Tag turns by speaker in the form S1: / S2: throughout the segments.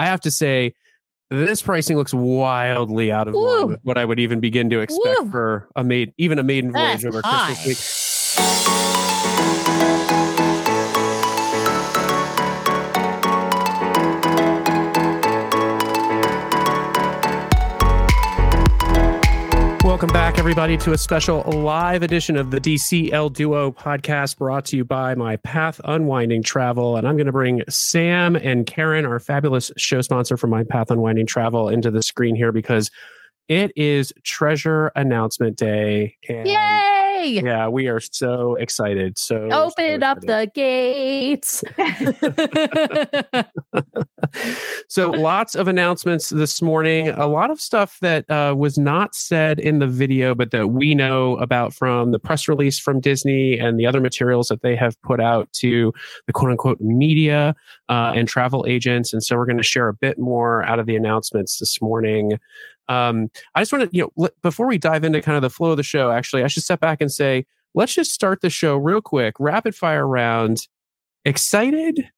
S1: I have to say, this pricing looks wildly out of line with what I would even begin to expect for a maid, even a maiden voyage
S2: That's
S1: over
S2: high.
S1: Christmas week. Welcome back, everybody, to a special live edition of the DCL Duo podcast brought to you by My Path Unwinding Travel. And I'm going to bring Sam and Karen, our fabulous show sponsor for My Path Unwinding Travel, into the screen here because it is Treasure Announcement Day. And
S2: Yay!
S1: Yeah, we are so excited. So
S2: Open
S1: so
S2: up
S1: excited.
S2: the gates.
S1: so lots of announcements this morning a lot of stuff that uh, was not said in the video but that we know about from the press release from disney and the other materials that they have put out to the quote unquote media uh, and travel agents and so we're going to share a bit more out of the announcements this morning um, i just want to you know l- before we dive into kind of the flow of the show actually i should step back and say let's just start the show real quick rapid fire round excited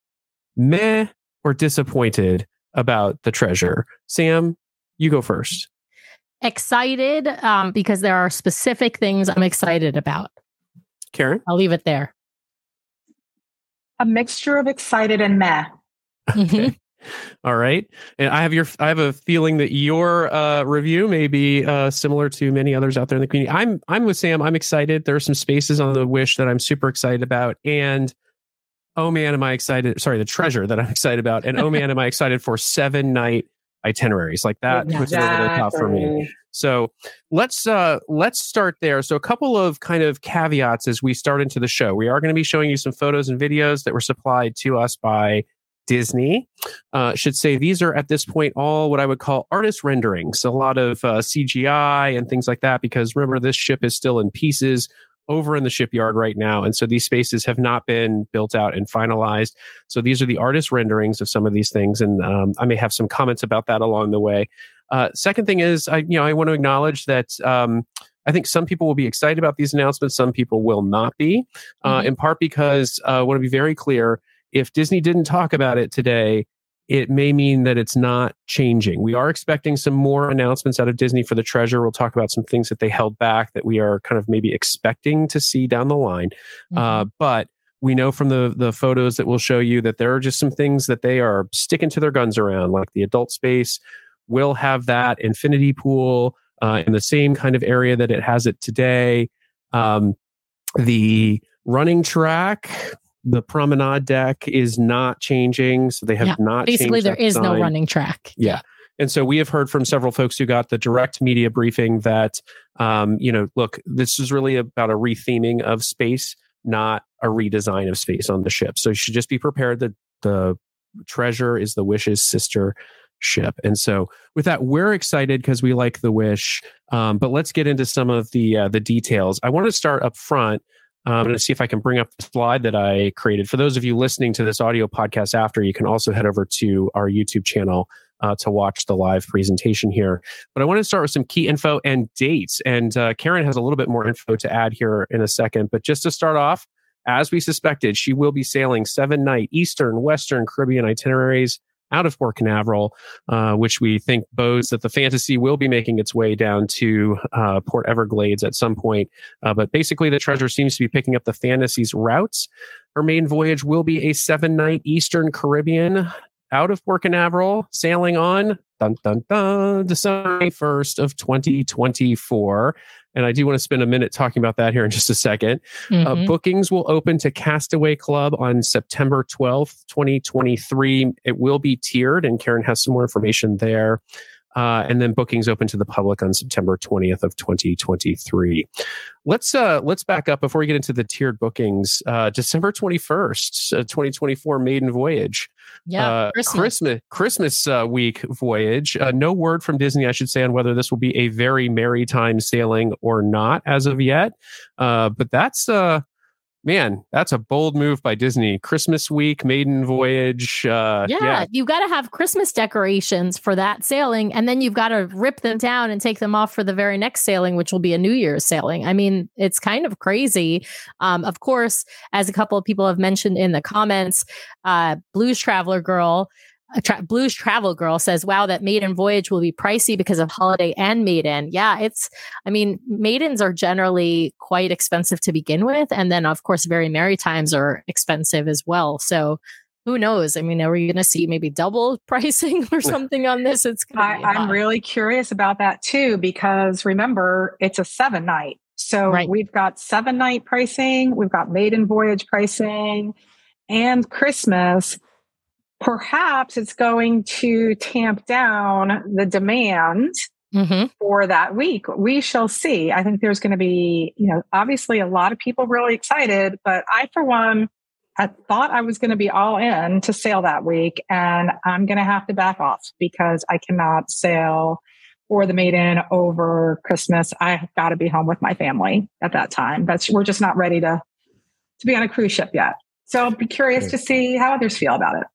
S1: meh or disappointed about the treasure? Sam, you go first.
S2: excited um, because there are specific things I'm excited about.
S1: Karen?
S2: I'll leave it there.
S3: A mixture of excited and meh.
S2: Mhm.
S1: All right. And I have your I have a feeling that your uh, review may be uh, similar to many others out there in the community. I'm I'm with Sam. I'm excited. There are some spaces on the wish that I'm super excited about. And oh man, am I excited. Sorry, the treasure that I'm excited about. And oh man, am I excited for seven night itineraries. Like that puts it over the top for me. So let's uh let's start there. So a couple of kind of caveats as we start into the show. We are going to be showing you some photos and videos that were supplied to us by Disney. Uh, should say these are at this point all what I would call artist renderings. A lot of uh, CGI and things like that. Because remember, this ship is still in pieces over in the shipyard right now, and so these spaces have not been built out and finalized. So these are the artist renderings of some of these things, and um, I may have some comments about that along the way. Uh, second thing is, I you know I want to acknowledge that um, I think some people will be excited about these announcements, some people will not be. Uh,
S2: Mhm.
S1: In part because uh, I want to be very clear: if Disney didn't talk about it today, it may mean that it's not changing. We are expecting some more announcements out of Disney for the treasure. We'll talk about some things that they held back that we are kind of maybe expecting to see down the line. Uh, but we know from the the photos that we'll show you that there are just some things that they are sticking to their guns around, like the adult space will have that infinity pool uh, in the same kind of area that it has it today. Um, the running track, the promenade deck is not changing, so they have
S2: Yeah,
S1: not.
S2: Basically,
S1: changed
S2: there is no running track.
S1: Yeah. And so we have heard from several folks who got the direct media briefing that, um, you know, look, this is really about a retheming of space, not a redesign of space on the ship. So you should just be prepared that the treasure is the wish's sister ship. And so with that, we're excited because we like the wish. Um, but let's get into some of the uh, the details. I want to start up front. Um, I'm going to see if I can bring up the slide that I created. For those of you listening to this audio podcast after, you can also head over to our YouTube channel uh, to watch the live presentation here. But I want to start with some key info and dates. And uh, Karen has a little bit more info to add here in a second. But just to start off, as we suspected, she will be sailing seven night Eastern, Western, Caribbean itineraries out of Port Canaveral, uh, which we think bodes that the fantasy will be making its way down to uh, Port Everglades at some point. Uh, but basically, the treasure seems to be picking up the fantasy's routes. Her main voyage will be a seven night Eastern Caribbean out of Port Canaveral, sailing on dun, dun, dun, December 1st of 2024. And I do want to spend a minute talking about that here in just a second. Uh,
S2: Mhm.
S1: bookings will open to Castaway Club on September 12th, 2023. It will be tiered, and Karen has some more information there. Uh, and then bookings open to the public on September 20th of 2023. Let's uh, let's back up before we get into the tiered bookings. Uh, December 21st, uh, 2024 maiden voyage.
S2: yeah,
S1: Uh,
S2: Christmas.
S1: Christmas Christmas uh, week voyage. Uh, no word from Disney, I should say, on whether this will be a very merry time sailing or not as of yet. Uh, but that's uh, man, that's a bold move by Disney. Christmas week, maiden voyage. Uh,
S2: yeah,
S1: yeah,
S2: you've got to have Christmas decorations for that sailing, and then you've got to rip them down and take them off for the very next sailing, which will be a New Year's sailing. I mean, it's kind of crazy. Um, of course, as a couple of people have mentioned in the comments, uh, Blues Traveler Girl Tra- Blues Travel Girl says, "Wow, that maiden voyage will be pricey because of holiday and maiden." Yeah, it's. I mean, maidens are generally quite expensive to begin with, and then of course, very merry times are expensive as well. So, who knows? I mean, are we going to see maybe double pricing or something on this? It's.
S3: I, I'm really curious about that too because remember, it's a seven night. So right. we've got seven night pricing, we've got maiden voyage pricing, and Christmas perhaps it's going to tamp down the demand mm-hmm. for that week. We shall see. I think there's going to be, you know, obviously a lot of people really excited, but I, for one, I thought I was going to be all in to sail that week, and I'm going to have to back off because I cannot sail for the maiden over Christmas. I've got to be home with my family at that time. That's we're just not ready to to be on a cruise ship yet. So I'll be curious to see how others feel about it.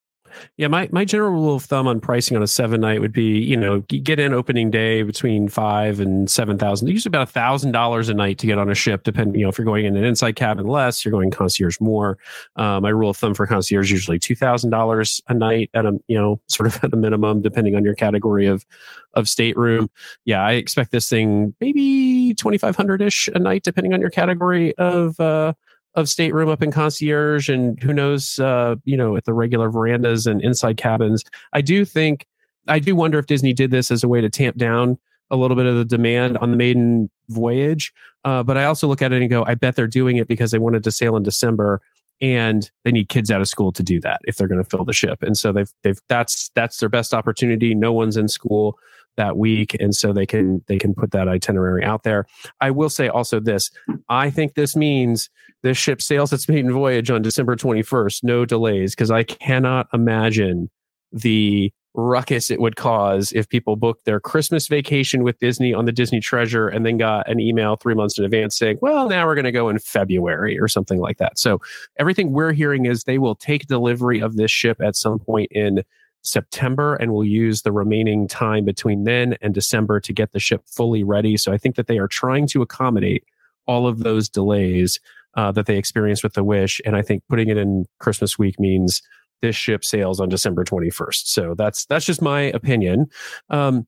S1: Yeah, my, my general rule of thumb on pricing on a seven night would be, you know, get in opening day between five and seven thousand. Usually about a thousand dollars a night to get on a ship, depending, you know, if you're going in an inside cabin less, you're going concierge more. Uh, my rule of thumb for concierge usually two thousand dollars a night at a, you know, sort of at a minimum, depending on your category of of stateroom. Yeah, I expect this thing maybe twenty five hundred ish a night, depending on your category of uh of stateroom up in concierge and who knows uh, you know at the regular verandas and inside cabins. I do think i do wonder if disney did this as a way to tamp down a little bit of the demand on the maiden voyage uh, but i also look at it and go i bet they're doing it because they wanted to sail in december and they need kids out of school to do that if they're going to fill the ship. And so they've they've that's that's their best opportunity. No one's in school that week and so they can they can put that itinerary out there. I will say also this i think this means this ship sails its maiden voyage on december 21st no delays because i cannot imagine the ruckus it would cause if people booked their christmas vacation with disney on the disney treasure and then got an email three months in advance saying well now we're going to go in february or something like that. So everything we're hearing is they will take delivery of this ship at some point in September, and we'll use the remaining time between then and December to get the ship fully ready. So I think that they are trying to accommodate all of those delays uh, that they experienced with the Wish, and I think putting it in Christmas week means this ship sails on December 21st. So that's that's just my opinion. Um,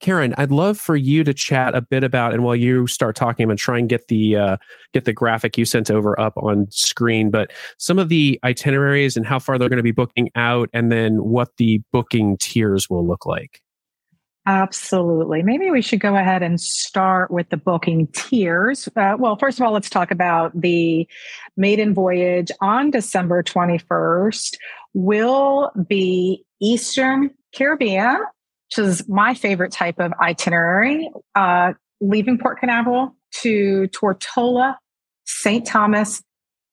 S1: Karen, I'd love for you to chat a bit about, and while you start talking, I'm going to try and get the uh, get the graphic you sent over up on screen. But some of the itineraries and how far they're going to be booking out, and then what the booking tiers will look like.
S3: Absolutely. Maybe we should go ahead and start with the booking tiers. Uh, well, first of all, let's talk about the maiden voyage on December 21st. Will be Eastern Caribbean which is my favorite type of itinerary, uh, leaving Port Canaveral to Tortola, St. Thomas,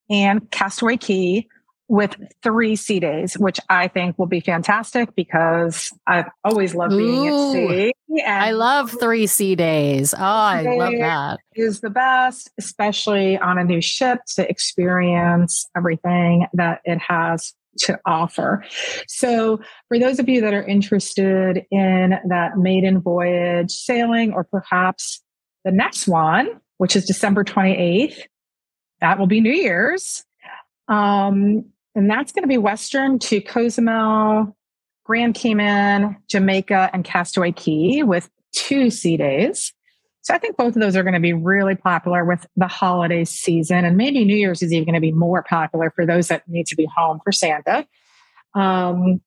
S3: and Castaway Cay with three sea days, which I think will be fantastic because I've always loved being Ooh, at sea.
S2: I love three sea days. Oh, I love that.
S3: Is the best, especially on a new ship to experience everything that it has to offer. So, for those of you that are interested in that maiden voyage sailing, or perhaps the next one, which is December 28th, that will be New Year's. Um, and that's going to be Western to Cozumel, Grand Cayman, Jamaica, and Castaway Cay with two sea days. So I think both of those are going to be really popular with the holiday season. And maybe New Year's is even going to be more popular for those that need to be home for Santa. Um,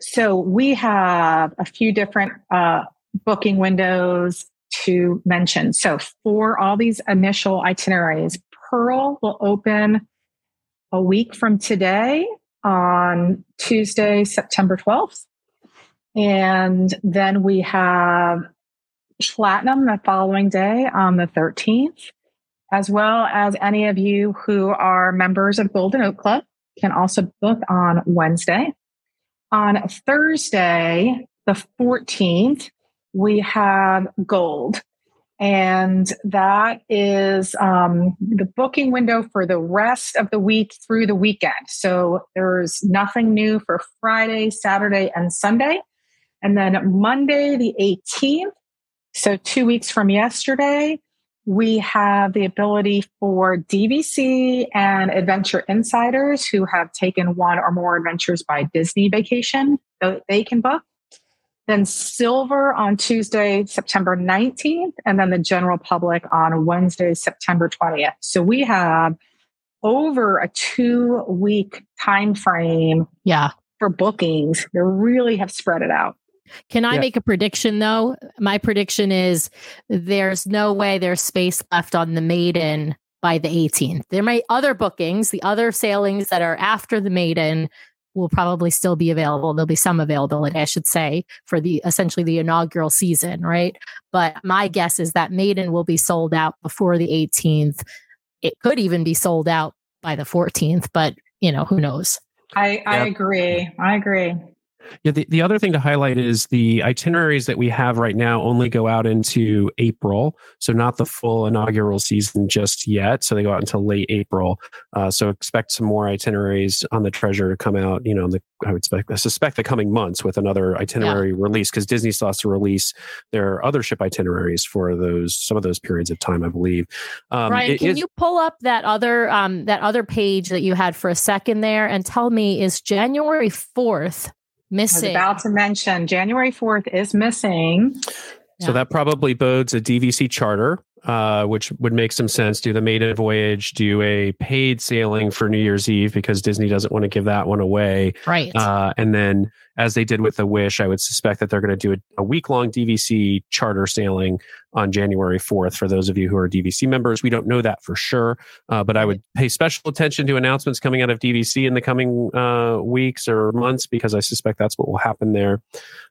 S3: so we have a few different uh, booking windows to mention. So for all these initial itineraries, Pearl will open a week from today on Tuesday, September 12th. And then we have platinum the following day on the 13th, as well as any of you who are members of Golden Oak Club can also book on Wednesday. On Thursday, the 14th, we have gold. And that is um, the booking window for the rest of the week through the weekend. So there's nothing new for Friday, Saturday, and Sunday. And then Monday, the 18th, so, two weeks from yesterday, we have the ability for DVC and adventure insiders who have taken one or more adventures by Disney vacation that they can book. Then silver on Tuesday, September 19th, and then the general public on Wednesday, September 20th. So we have over a two week time frame
S2: yeah.
S3: for bookings. They really have spread it out.
S2: Can I yeah. make a prediction though? My prediction is there's no way there's space left on the maiden by the 18th. There may other bookings, the other sailings that are after the maiden will probably still be available. There'll be some availability, I should say, for the essentially the inaugural season, right? But my guess is that Maiden will be sold out before the 18th. It could even be sold out by the 14th, but you know, who knows?
S3: I, I yep. agree. I agree.
S1: Yeah, the, the other thing to highlight is the itineraries that we have right now only go out into April. So, not the full inaugural season just yet. So, they go out until late April. Uh, so, expect some more itineraries on the treasure to come out, you know, the, I would expect, I suspect the coming months with another itinerary yeah. release because Disney still has to release their other ship itineraries for those, some of those periods of time, I believe.
S2: Um, Ryan, can is, you pull up that other, um, that other page that you had for a second there and tell me is January 4th missing.
S3: about to mention January 4th is missing.
S1: So yeah. that probably bodes a DVC charter, uh, which would make some sense. Do the maiden voyage, do a paid sailing for New Year's Eve because Disney doesn't want to give that one away.
S2: Right.
S1: Uh, and then, as they did with the Wish, I would suspect that they're going to do a, a week long DVC charter sailing on January 4th. For those of you who are DVC members, we don't know that for sure, uh, but I would pay special attention to announcements coming out of DVC in the coming uh, weeks or months because I suspect that's what will happen there.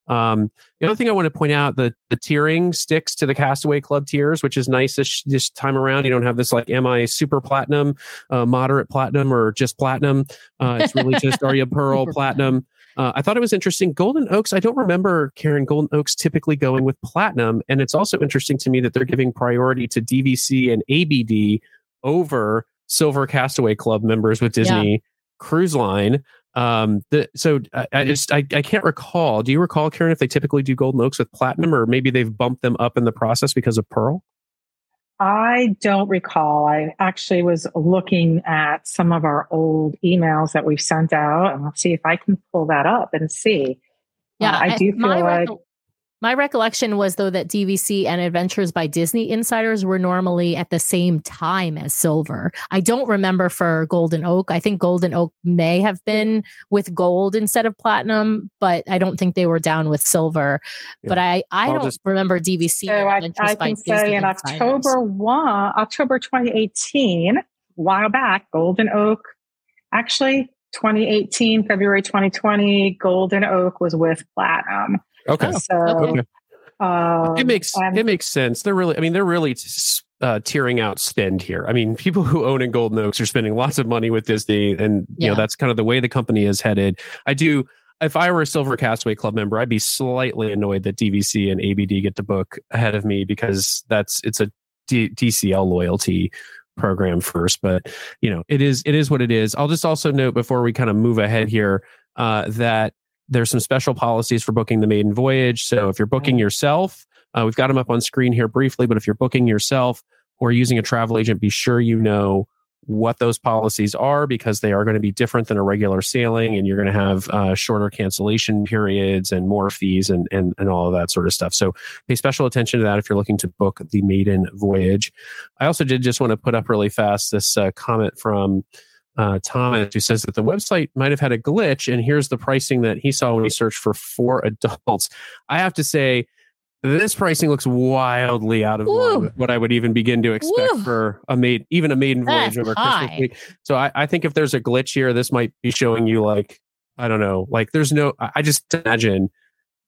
S1: Um, the other thing I want to point out the the tiering sticks to the Castaway Club tiers, which is nice this, this time around. You don't have this like, am I super platinum, uh, moderate platinum, or just platinum? Uh, it's really just are you pearl platinum? Uh, I thought it was interesting. Golden Oaks, I don't remember Karen Golden Oaks typically going with platinum. And it's also interesting to me that they're giving priority to DVC and ABD over Silver Castaway Club members with Disney yeah. Cruise Line. Um, the, so I, I just I, I can't recall. Do you recall, Karen, if they typically do Golden Oaks with platinum, or maybe they've bumped them up in the process because of Pearl?
S3: I don't recall. I actually was looking at some of our old emails that we've sent out, and I'll see if I can pull that up and see.
S2: Yeah,
S3: uh, I do feel like.
S2: My recollection was though that DVC and Adventures by Disney Insiders were normally at the same time as Silver. I don't remember for Golden Oak. I think Golden Oak may have been with gold instead of platinum, but I don't think they were down with silver. Yeah. But I I I'll don't just, remember DVC.
S3: So I, I can say in Insiders. October one, October 2018, a while back, Golden Oak actually 2018, February 2020, Golden Oak was with platinum.
S1: Okay. So, okay. Um, it makes and, it makes sense. They're really, I mean, they're really uh, tearing out spend here. I mean, people who own in Golden Oaks are spending lots of money with Disney, and you yeah. know that's kind of the way the company is headed. I do. If I were a Silver Castaway Club member, I'd be slightly annoyed that DVC and ABD get the book ahead of me because that's it's a D- DCL loyalty program first. But you know, it is it is what it is. I'll just also note before we kind of move ahead here uh, that there's some special policies for booking the maiden voyage. So if you're booking yourself, uh, we've got them up on screen here briefly, but if you're booking yourself or using a travel agent, be sure you know what those policies are because they are going to be different than a regular sailing and you're going to have uh, shorter cancellation periods and more fees and, and, and all of that sort of stuff. So pay special attention to that if you're looking to book the maiden voyage. I also did just want to put up really fast this uh, comment from uh, Thomas, who says that the website might have had a glitch, and here's the pricing that he saw when he searched for four adults. I have to say, this pricing looks wildly out of line what I would even begin to expect Ooh. for a maid, even a maiden voyage over Christmas week. So I, I, think if there's a glitch here, this might be showing you like I don't know, like there's no. I just imagine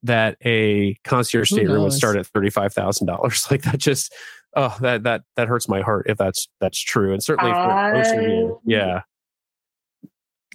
S1: that a concierge stateroom would start at thirty five thousand dollars. Like that just oh that that that hurts my heart if that's that's true, and certainly for I, yeah.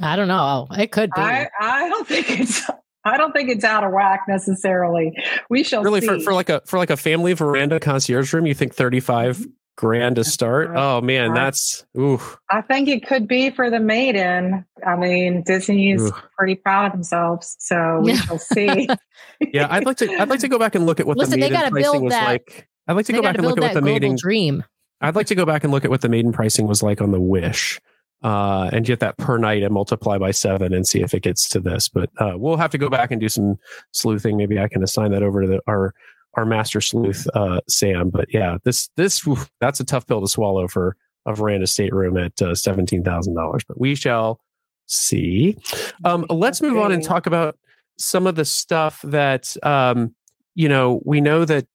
S2: I don't know. It could be.
S3: I, I don't think it's I don't think it's out of whack necessarily. We shall
S1: really
S3: see.
S1: for, for like a for like a family veranda concierge room. You think thirty five mm-hmm. grand to start? Oh man, that's ooh.
S3: I think it could be for the maiden. I mean, Disney's ooh. pretty proud of themselves, so we shall see.
S1: yeah, I'd like to. I'd like to go back and look at what Listen, the maiden pricing was that, like. I'd like to go back and look at what the maiden
S2: dream.
S1: I'd like to go back and look at what the maiden pricing was like on the Wish uh, and get that per night and multiply by seven and see if it gets to this. But uh, we'll have to go back and do some sleuthing. Maybe I can assign that over to the, our our master sleuth, uh, Sam. But yeah, this this that's a tough pill to swallow for a veranda stateroom at uh, seventeen thousand dollars. But we shall see. Um, let's move on and talk about some of the stuff that um, you know we know that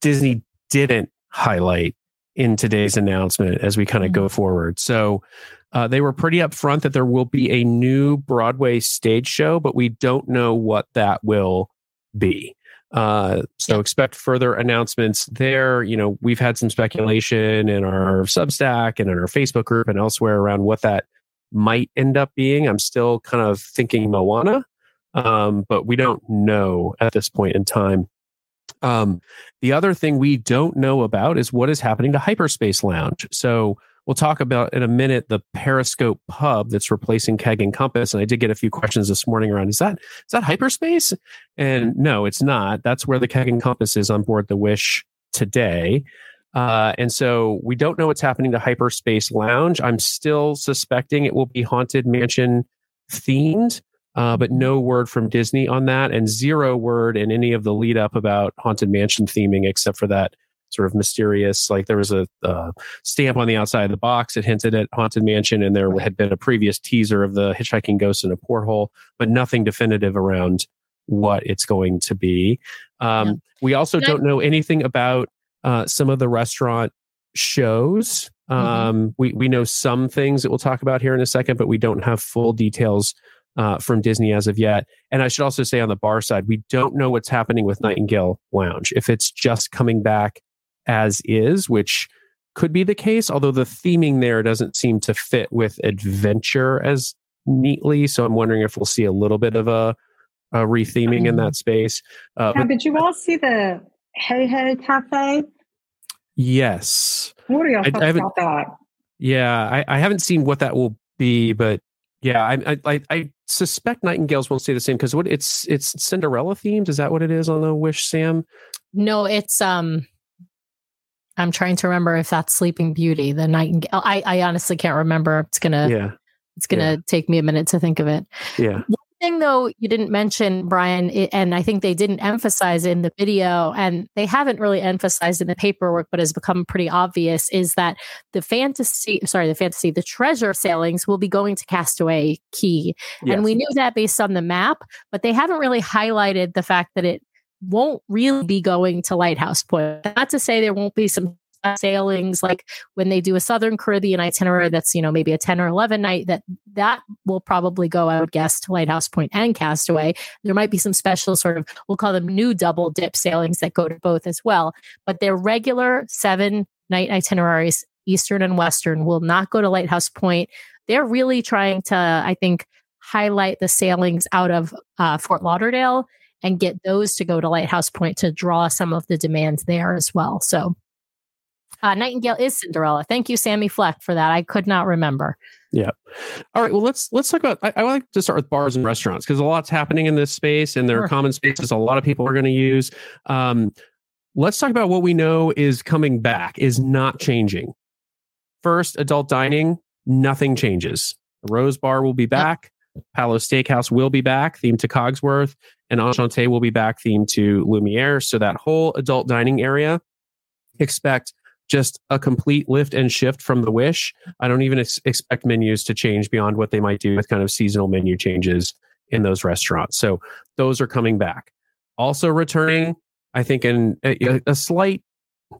S1: Disney didn't highlight in today's announcement as we kind of mm-hmm. go forward. So uh, they were pretty upfront that there will be a new Broadway stage show, but we don't know what that will be. Uh, so expect further announcements there. You know, we've had some speculation in our Substack and in our Facebook group and elsewhere around what that might end up being. I'm still kind of thinking Moana, um, but we don't know at this point in time. Um, the other thing we don't know about is what is happening to Hyperspace Lounge. So We'll talk about in a minute the Periscope Pub that's replacing Keg and Compass. And I did get a few questions this morning around is that is that hyperspace? And no, it's not. That's where the Keg and Compass is on board the Wish today. Uh, and so we don't know what's happening to Hyperspace Lounge. I'm still suspecting it will be Haunted Mansion themed, uh, but no word from Disney on that, and zero word in any of the lead up about Haunted Mansion theming, except for that sort of mysterious. Like there was a uh, stamp on the outside of the box that hinted at Haunted Mansion, and there had been a previous teaser of the hitchhiking ghost in a porthole, but nothing definitive around what it's going to be. Um, yeah. We also don't know anything about uh, some of the restaurant shows. Mm-hmm. Um, mm-hmm. We we know some things that we'll talk about here in a second, but we don't have full details uh, from Disney as of yet. And I should also say on the bar side, we don't know what's happening with Nightingale Lounge. If it's just coming back as is, which could be the case, although the theming there doesn't seem to fit with adventure as neatly. So I'm wondering if we'll see a little bit of a, a retheming in that space.
S3: Uh, but, did you all see the Hey Hey Cafe?
S1: Yes.
S3: What are y'all I, I about that?
S1: Yeah, I, I haven't seen what that will be, but yeah, I I, I suspect Nightingales won't stay the same because what it's it's Cinderella themed. Is that what it is on the Wish, Sam?
S2: No, it's um I'm trying to remember if that's Sleeping Beauty, the Nightingale. I, I honestly can't remember. It's gonna yeah. It's gonna yeah. take me a minute to think of it.
S1: Yeah.
S2: Thing though you didn't mention, Brian, and I think they didn't emphasize in the video, and they haven't really emphasized in the paperwork, but has become pretty obvious, is that the fantasy, sorry, the fantasy, the treasure sailings will be going to Castaway Cay yes. and we knew that based on the map, but they haven't really highlighted the fact that it won't really be going to Lighthouse Point. Not to say there won't be some sailings like when they do a southern caribbean itinerary that's you know maybe a 10 or 11 night that that will probably go i would guess to lighthouse point and castaway. There might be some special sort of we'll call them new double dip sailings that go to both as well. But their regular seven night itineraries eastern and western will not go to lighthouse point. They're really trying to i think highlight the sailings out of uh, fort lauderdale and get those to go to Lighthouse Point to draw some of the demands there as well. So uh, Nightingale is Cinderella. Thank you, Sammy Fleck, for that. I could not remember.
S1: Yeah. All right. Well, let's let's talk about. I, I like to start with bars and restaurants because a lot's happening in this space, and there sure. are common spaces a lot of people are going to use. Um, let's talk about what we know is coming back, is not changing. First, adult dining, nothing changes. The Rose Bar will be back. Palo Steakhouse will be back, themed to Cogsworth, and Enchanté will be back, themed to Lumiere. So that whole adult dining area, expect just a complete lift and shift from the Wish. I don't even ex- expect menus to change beyond what they might do with kind of seasonal menu changes in those restaurants. So those are coming back. Also returning, I think, in a, a slight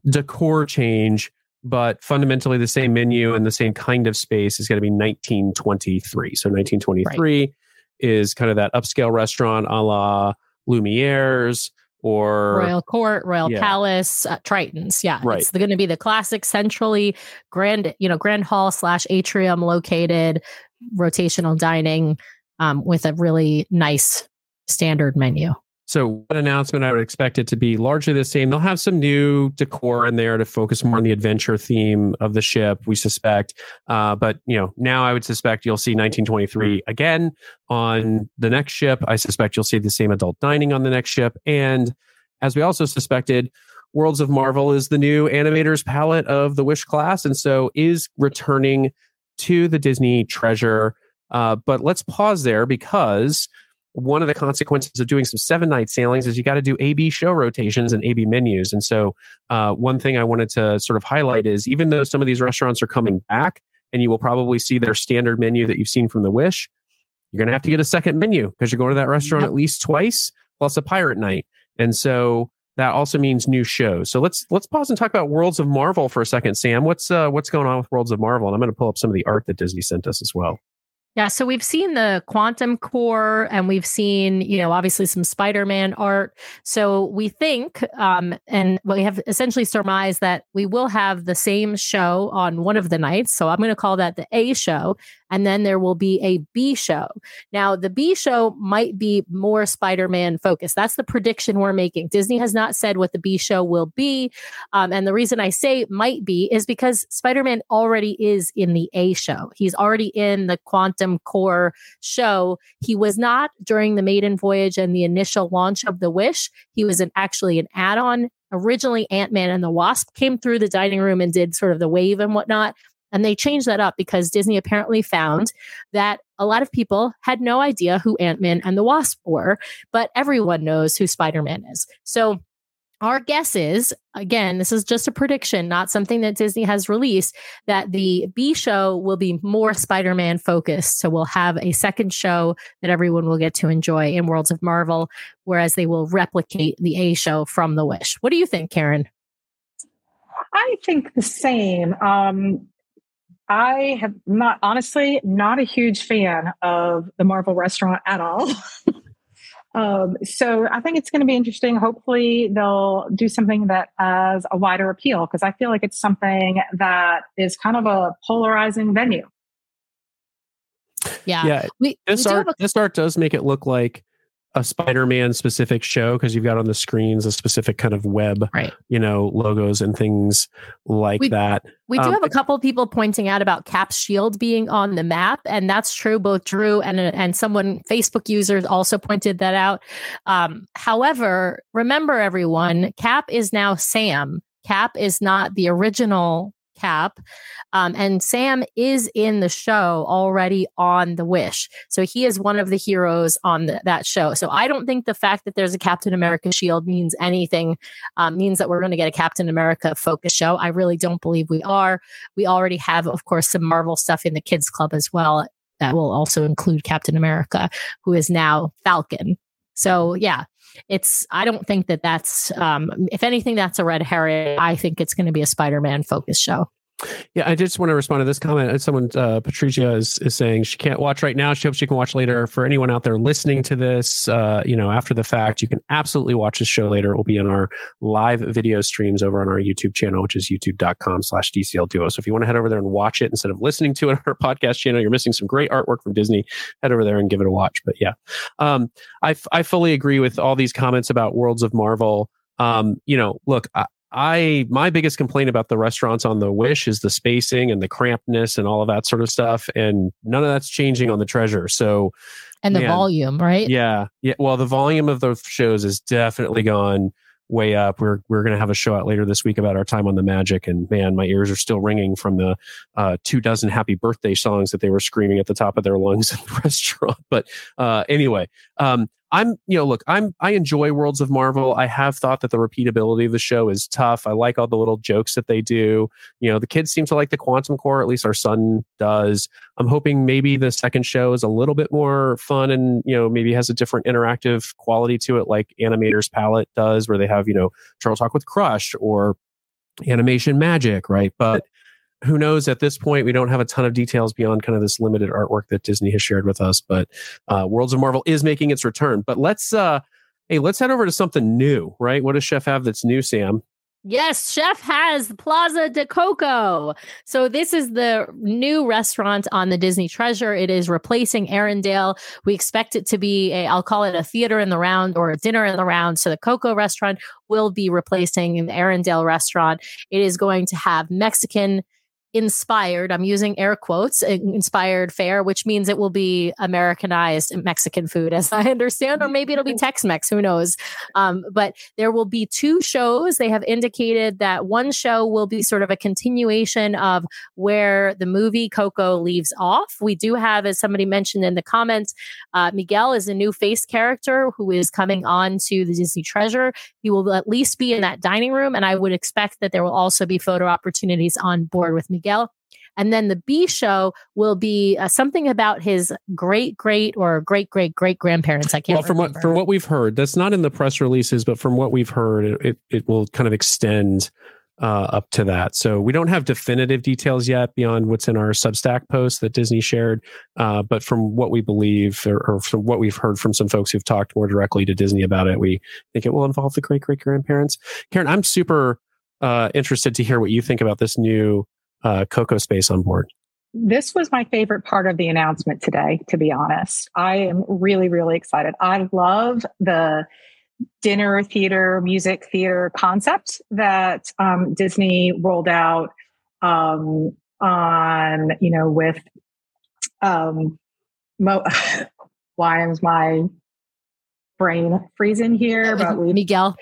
S1: decor change but fundamentally the same menu and the same kind of space is going to be 1923. So 1923 right. is kind of that upscale restaurant a la Lumiere's or
S2: Royal Court, Royal yeah. Palace, uh, Triton's. Yeah, right. It's going to be the classic, centrally grand, you know, grand hall slash atrium located rotational dining um, with a really nice standard menu.
S1: So, an announcement I would expect it to be largely the same. They'll have some new decor in there to focus more on the adventure theme of the ship, we suspect. Uh, but, you know, now I would suspect you'll see 1923 again on the next ship. I suspect you'll see the same adult dining on the next ship. And as we also suspected, Worlds of Marvel is the new animator's palette of the Wish class. And so is returning to the Disney treasure. Uh, but let's pause there because one of the consequences of doing some seven night sailings is you got to do AB show rotations and AB menus. And so, uh, one thing I wanted to sort of highlight is even though some of these restaurants are coming back and you will probably see their standard menu that you've seen from the Wish, you're going to have to get a second menu because you're going to that restaurant at least twice plus a pirate night. And so that also means new shows. So let's let's pause and talk about Worlds of Marvel for a second, Sam. What's uh, what's going on with Worlds of Marvel? And I'm going to pull up some of the art that Disney sent us as well.
S2: Yeah, so we've seen the quantum core and we've seen, you know, obviously some Spider Man art. So we think, um, and we have essentially surmised that we will have the same show on one of the nights. So I'm going to call that the A show and then there will be a B show. Now, the B show might be more Spider Man focused. That's the prediction we're making. Disney has not said what the B show will be. Um, and the reason I say might be is because Spider Man already is in the A show. He's already in the Quantum Core show. He was not during the maiden voyage and the initial launch of The Wish. He was an, actually an add on originally ant-man and the wasp came through the dining room and did sort of the wave and whatnot and they changed that up because Disney apparently found that a lot of people had no idea who Ant Man and the Wasp were, but everyone knows who Spider Man is. So our guess is again this is just a prediction not something that disney has released that the b show will be more spider-man focused. So we'll have a second show that everyone will get to enjoy in worlds of marvel whereas they will replicate the a show from the wish. What do you think karen?
S3: I think the same. Um, I have not, honestly, not a huge fan of the Marvel restaurant at all. um, so I think it's going to be interesting. Hopefully, they'll do something that has a wider appeal because I feel like it's something that is kind of a polarizing venue.
S2: Yeah,
S1: yeah. We, this we art, a- this art does make it look like a Spider-Man specific show because you've got on the screens a specific kind of web,
S2: right.
S1: you know, logos and things like
S2: we,
S1: that.
S2: We do um, have a couple people pointing out about Cap's shield being on the map, and that's true. Both Drew and and someone Facebook users also pointed that out. Um, however, remember everyone, Cap is now Sam. Cap is not the original Cap. Um, and Sam is in the show already on The Wish. So he is one of the heroes on the, that show. So I don't think the fact that there's a Captain America shield means anything, um, means that we're going to get a Captain America focus show. I really don't believe we are. We already have, of course, some Marvel stuff in the Kids Club as well. That will also include Captain America, who is now Falcon. So yeah, it's i don't think that that's um, if anything that's a red herring. I think it's going to be a spider-man focus show
S1: yeah, I just want to respond to this comment. Someone, uh, Patricia, is, is saying she can't watch right now. She hopes she can watch later. For anyone out there listening to this, uh, you know, after the fact, you can absolutely watch this show later. It will be in our live video streams over on our YouTube channel, which is youtube.com slash DCL Duo. So if you want to head over there and watch it instead of listening to it on our podcast channel, you're missing some great artwork from Disney. Head over there and give it a watch. But yeah, um, I, I fully agree with all these comments about Worlds of Marvel. Um, you know, look, I, I my biggest complaint about the restaurants on the Wish is the spacing and the crampedness and all of that sort of stuff, and none of that's changing on the Treasure. So,
S2: and the man, volume, right?
S1: Yeah, yeah. Well, the volume of those shows is definitely gone way up. We're we're going to have a show out later this week about our time on the Magic, and man, my ears are still ringing from the uh, two dozen happy birthday songs that they were screaming at the top of their lungs in the restaurant. But uh, anyway, um, I'm, you know, look, I'm, I enjoy Worlds of Marvel. I have thought that the repeatability of the show is tough. I like all the little jokes that they do. You know, the kids seem to like the Quantum Core, at least our son does. I'm hoping maybe the second show is a little bit more fun and, you know, maybe has a different interactive quality to it, like Animator's Palette does, where they have, you know, Turtle Talk with Crush or Animation Magic, right? But who knows at this point we don't have a ton of details beyond kind of this limited artwork that disney has shared with us but uh, worlds of marvel is making its return but let's uh hey let's head over to something new right what does chef have that's new sam
S2: Yes, Chef has Plaza de Coco. So this is the new restaurant on the Disney Treasure. It is replacing Arendelle. We expect it to be a, I'll call it a theater in the round or a dinner in the round. So the Coco restaurant will be replacing the Arendelle restaurant. It is going to have Mexican inspired, I'm using air quotes, inspired fare, which means it will be Americanized Mexican food, as I understand, or maybe it'll be Tex Mex, who knows. Um, but there will be two shows. They have indicated that one show will be sort of a continuation of where the movie Coco leaves off. We do have, as somebody mentioned in the comments, uh, Miguel is a new face character who is coming on to the Disney Treasure. He will at least be in that dining room, and I would expect that there will also be photo opportunities on board with Miguel. And then the B show will be uh, something about his great great or great great great grandparents. I can't.
S1: Well, from
S2: remember.
S1: what from what we've heard, that's not in the press releases, but from what we've heard, it it, it will kind of extend uh, up to that. So we don't have definitive details yet beyond what's in our Substack post that Disney shared. Uh, but from what we believe, or, or, from what we've heard from some folks who've talked more directly to Disney about it, we think it will involve the great great grandparents. Karen, I'm super uh, interested to hear what you think about this new uh, Coco space on board.
S3: This was my favorite part of the announcement today, to be honest. I am really, really excited. I love the dinner theater, music theater concept that um, Disney rolled out um, on, you know, with um, Mo- why is my brain freezing here?
S2: But we Miguel.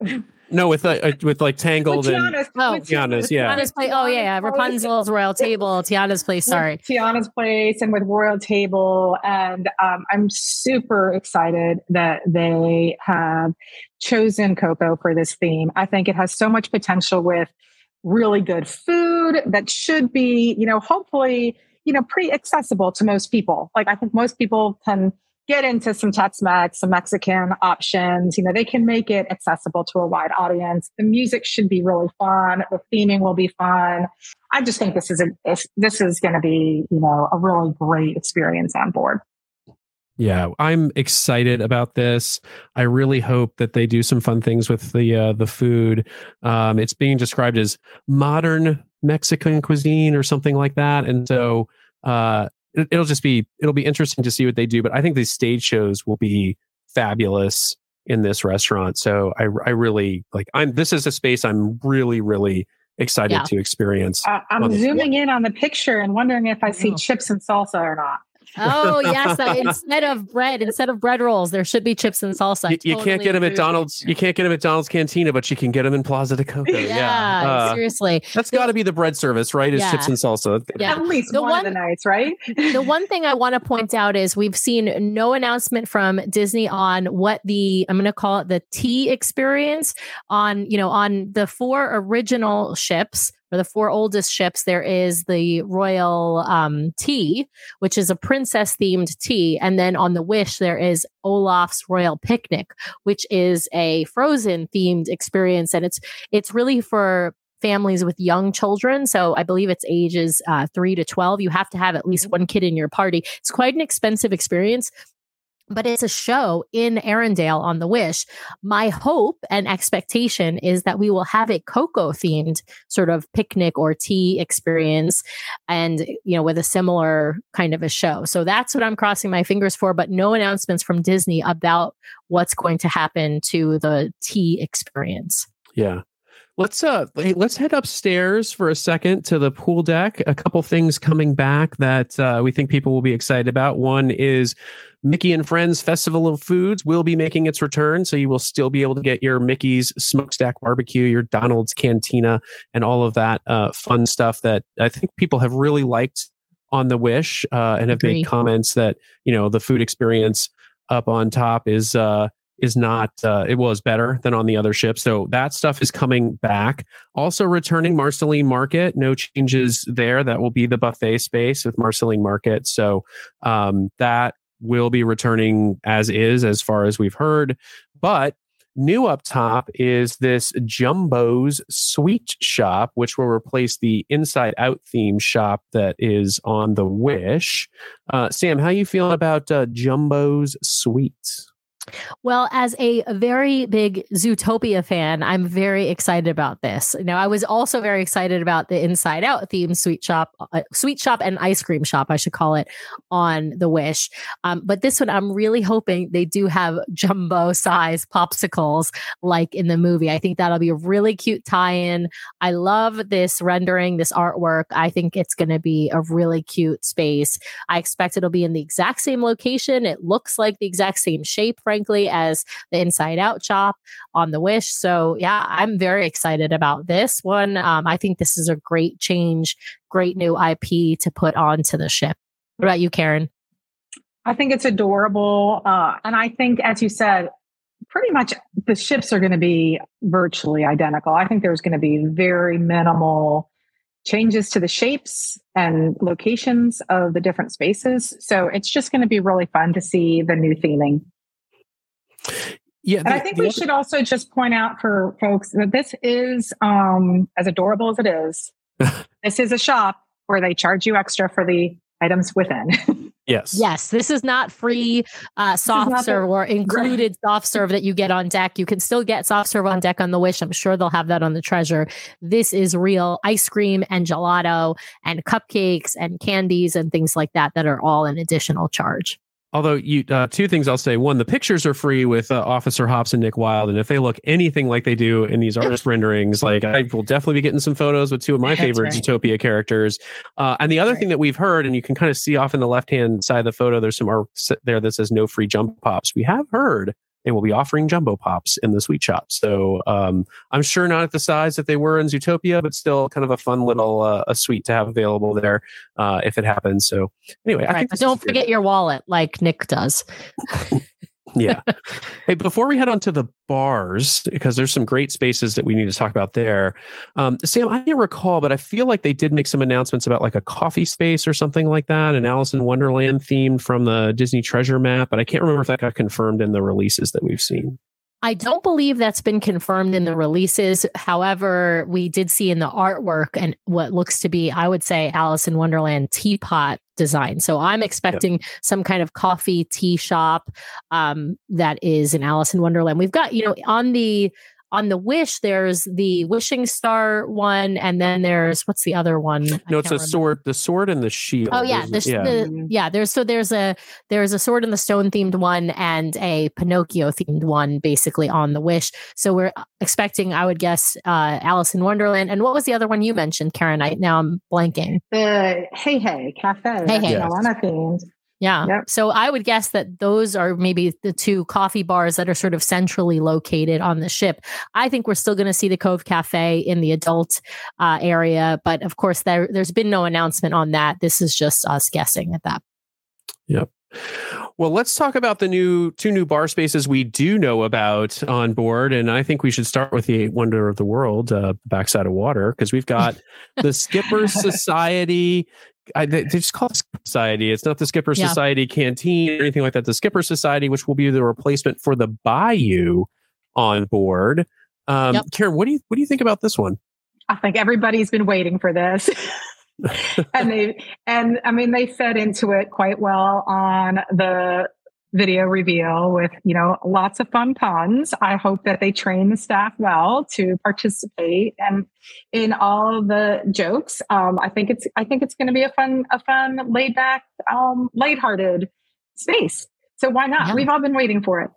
S1: No, with uh, with like Tangled
S3: with
S1: and
S2: oh,
S1: Tiana's, yeah.
S2: Tiana's place. Oh yeah, yeah. Rapunzel's Royal Table, Tiana's place. Sorry,
S3: with Tiana's place, and with Royal Table, and um, I'm super excited that they have chosen Coco for this theme. I think it has so much potential with really good food that should be, you know, hopefully, you know, pretty accessible to most people. Like I think most people can get into some Tex-Mex, some Mexican options. You know, they can make it accessible to a wide audience. The music should be really fun. The theming will be fun. I just think this is a this is going to be you know a really great experience on board.
S1: Yeah, I'm excited about this. I really hope that they do some fun things with the uh, the food. Um, it's being described as modern Mexican cuisine or something like that, and so uh, it, will just be it'll be interesting to see what they do. But I think these stage shows will be fabulous in this restaurant. So I I really like I'm this is a space I'm really really excited yeah. to experience.
S3: Uh, I'm zooming in on the picture and wondering if I see oh. chips and salsa or not.
S2: Oh yes, uh, instead of bread, instead of bread rolls, there should be chips and salsa.
S1: You, you totally can't get them at Donald's. You can't get them at Donald's Cantina, but you can get them in Plaza de Coco.
S2: Yeah, yeah. Uh, seriously,
S1: that's got to be the bread service, right? Is yeah. chips and salsa?
S3: Yeah, at least the one, one of the nights, right?
S2: the one thing I want to point out is we've seen no announcement from Disney on what the I'm going to call it the tea experience on you know on the four original ships for the four oldest ships, there is the Royal um, Tea, which is a princess themed tea. And then on the Wish, there is Olaf's Royal Picnic, which is a frozen themed experience. And it's, it's really for families with young children. So I believe it's ages uh, three to 12. You have to have at least mm-hmm. one kid in your party. It's quite an expensive experience but it's a show in Arendelle on the Wish. My hope and expectation is that we will have a Coco themed sort of picnic or tea experience and, you know, with a similar kind of a show. So that's what I'm crossing my fingers for, but no announcements from Disney about what's going to happen to the tea experience.
S1: Yeah. Let's uh let's head upstairs for a second to the pool deck. A couple things coming back that uh, we think people will be excited about. One is Mickey and Friends Festival of Foods will be making its return, so you will still be able to get your Mickey's Smokestack Barbecue, your Donald's Cantina, and all of that uh, fun stuff that I think people have really liked on the Wish uh, and have Agreed. made comments that you know the food experience up on top is uh, is not uh, it was better than on the other ship. So that stuff is coming back. Also returning marceline market. No changes there. That will be the buffet space with marceline market. So um, that will be returning as is as far as we've heard. But new up top is this Jumbeaux's sweet shop which will replace the inside out theme shop that is on the wish. Uh, sam how you feeling about uh, Jumbeaux's sweets
S2: Well, as a very big Zootopia fan, I'm very excited about this. Now, I was also very excited about the Inside Out theme sweet shop, uh, sweet shop and ice cream shop, I should call it, on the Wish. Um, but this one, I'm really hoping they do have jumbo size popsicles like in the movie. I think that'll be a really cute tie-in. I love this rendering, this artwork. I think it's going to be a really cute space. I expect it'll be in the exact same location. It looks like the exact same shape frankly, as the Inside Out shop on the Wish. So, yeah, I'm very excited about this one. Um, I think this is a great change, great new IP to put onto the ship. What about you, Karen?
S3: I think it's adorable. Uh, and I think, as you said, pretty much the ships are going to be virtually identical. I think there's going to be very minimal changes to the shapes and locations of the different spaces. So it's just going to be really fun to see the new theming.
S1: Yeah,
S3: and I think we other- should also just point out for folks that this is um, as adorable as it is. this is a shop where they charge you extra for the items within.
S1: yes.
S2: Yes. This is not free uh, soft serve or included right. soft serve that you get on deck. You can still get soft serve on deck on the Wish. I'm sure they'll have that on the Treasure. This is real ice cream and gelato and cupcakes and candies and things like that that are all an additional charge.
S1: Although you, uh, two things I'll say. One, the pictures are free with uh, Officer Hopps and Nick Wilde, and if they look anything like they do in these artist renderings, like I will definitely be getting some photos with two of my That's favorite right. Zootopia characters. Uh, and the other right. thing that we've heard, and you can kind of see off in the left hand side of the photo, there's some art there that says no free jump pops. We have heard and we'll be offering jumbo pops in the sweet shop. So um, I'm sure not at the size that they were in Zootopia, but still kind of a fun little uh, a sweet to have available there uh, if it happens. So anyway,
S2: right, don't forget your wallet like Nick does.
S1: yeah. hey, before we head on to the bars, because there's some great spaces that we need to talk about there. Um, Sam, I can't recall, but I feel like they did make some announcements about like a coffee space or something like that, an Alice in Wonderland theme from the Disney Treasure map, but I can't remember if that got confirmed in the releases that we've seen.
S2: I don't believe that's been confirmed in the releases. However, we did see in the artwork and what looks to be, I would say, Alice in Wonderland teapot design. So I'm expecting yep. some kind of coffee tea shop um, that is in Alice in Wonderland. We've got, you know, on the on the wish there's the wishing star one and then there's what's the other one?
S1: No it's a remember. sword the sword and the shield
S2: oh yeah the, yeah. The, yeah. There's so there's a there's a sword and the stone themed one and a pinocchio themed one basically on the wish. So we're expecting i would guess uh alice in wonderland. And what was the other one you mentioned karen? I now i'm blanking.
S3: The hey hey cafe hey hey. Moana themed
S2: yeah. Yep. So I would guess that those are maybe the two coffee bars that are sort of centrally located on the ship. I think we're still going to see the Cove Cafe in the adult uh, area, but of course there there's been no announcement on that. This is just us guessing at that.
S1: Yep. Well, let's talk about the new two new bar spaces we do know about on board, and I think we should start with the wonder of the world, uh, backside of water, because we've got the Skipper Society I, they just call it Society. It's not the Skipper yeah. Society Canteen or anything like that. The Skipper Society, which will be the replacement for the Bayou on board. Um, yep. Karen, what do you what do you think about this one?
S3: I think everybody's been waiting for this. and they and I mean they fed into it quite well on the video reveal with you know lots of fun puns. I hope that they train the staff well to participate. And in all the jokes um, i think it's i think it's going to be a fun a fun laid back um lighthearted space. So why not? Yeah. we've all been waiting for it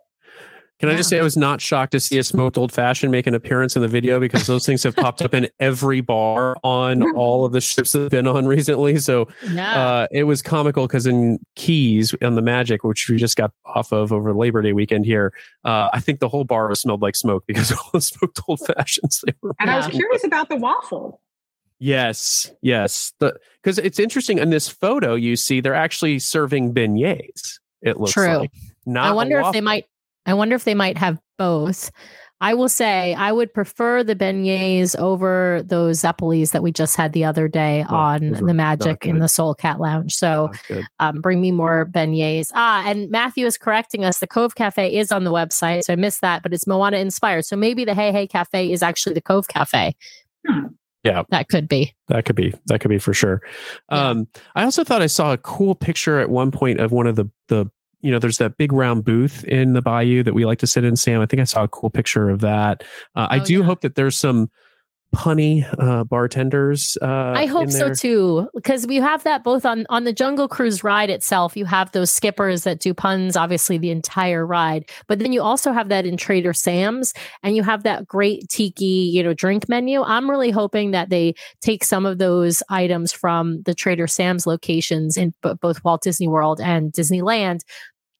S1: can yeah. I just say I was not shocked to see a smoked old fashioned make an appearance in the video because those things have popped up in every bar on all of the ships that have been on recently. So yeah. uh, it was comical because in Keys on the Magic, which we just got off of over Labor Day weekend here, uh, I think the whole bar smelled like smoke because of all the smoked old fashions they
S3: were. And I was curious with. about the waffle.
S1: Yes, yes. Because it's interesting in this photo, you see they're actually serving beignets. It looks True. like.
S2: Not I wonder if they might I wonder if they might have both. I will say I would prefer the beignets over those zeppelis that we just had the other day oh, on the Magic in the Soul Cat Lounge. So um, bring me more beignets. Ah, and Matthew is correcting us. The Cove Cafe is on the website, so I missed that, but it's Moana inspired. So maybe the Hey Hey Cafe is actually the Cove Cafe.
S1: Hmm. Yeah,
S2: that could be.
S1: That could be. That could be for sure. Yeah. Um, I also thought I saw a cool picture at one point of one of the the you know, there's that big round booth in the bayou that we like to sit in, Sam. I think I saw a cool picture of that. Uh, I
S2: Oh,
S1: do
S2: yeah.
S1: hope that there's some punny uh, bartenders. Uh,
S2: I hope so too, because we have that both on on the Jungle Cruise ride itself. You have those skippers that do puns, obviously the entire ride, but then you also have that in Trader Sam's, and you have that great tiki, you know, drink menu. I'm really hoping that they take some of those items from the Trader Sam's locations in b- both Walt Disney World and Disneyland.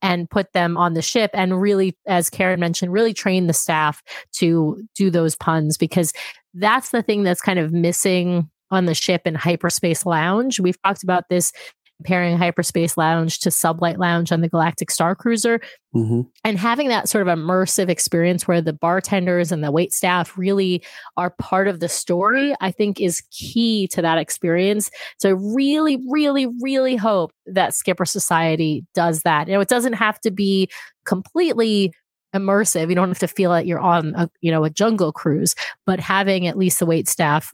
S2: And put them on the ship, and really, as Karen mentioned, really train the staff to do those puns because that's the thing that's kind of missing on the ship in Hyperspace Lounge. We've talked about this comparing Hyperspace Lounge to Sublight Lounge on the Galactic Star Cruiser
S1: Mhm.
S2: and having that sort of immersive experience where the bartenders and the wait staff really are part of the story, I think is key to that experience. So I really, really, really hope that Skipper Society does that. You know, it doesn't have to be completely immersive. You don't have to feel like you're on a you know a jungle cruise, but having at least the wait staff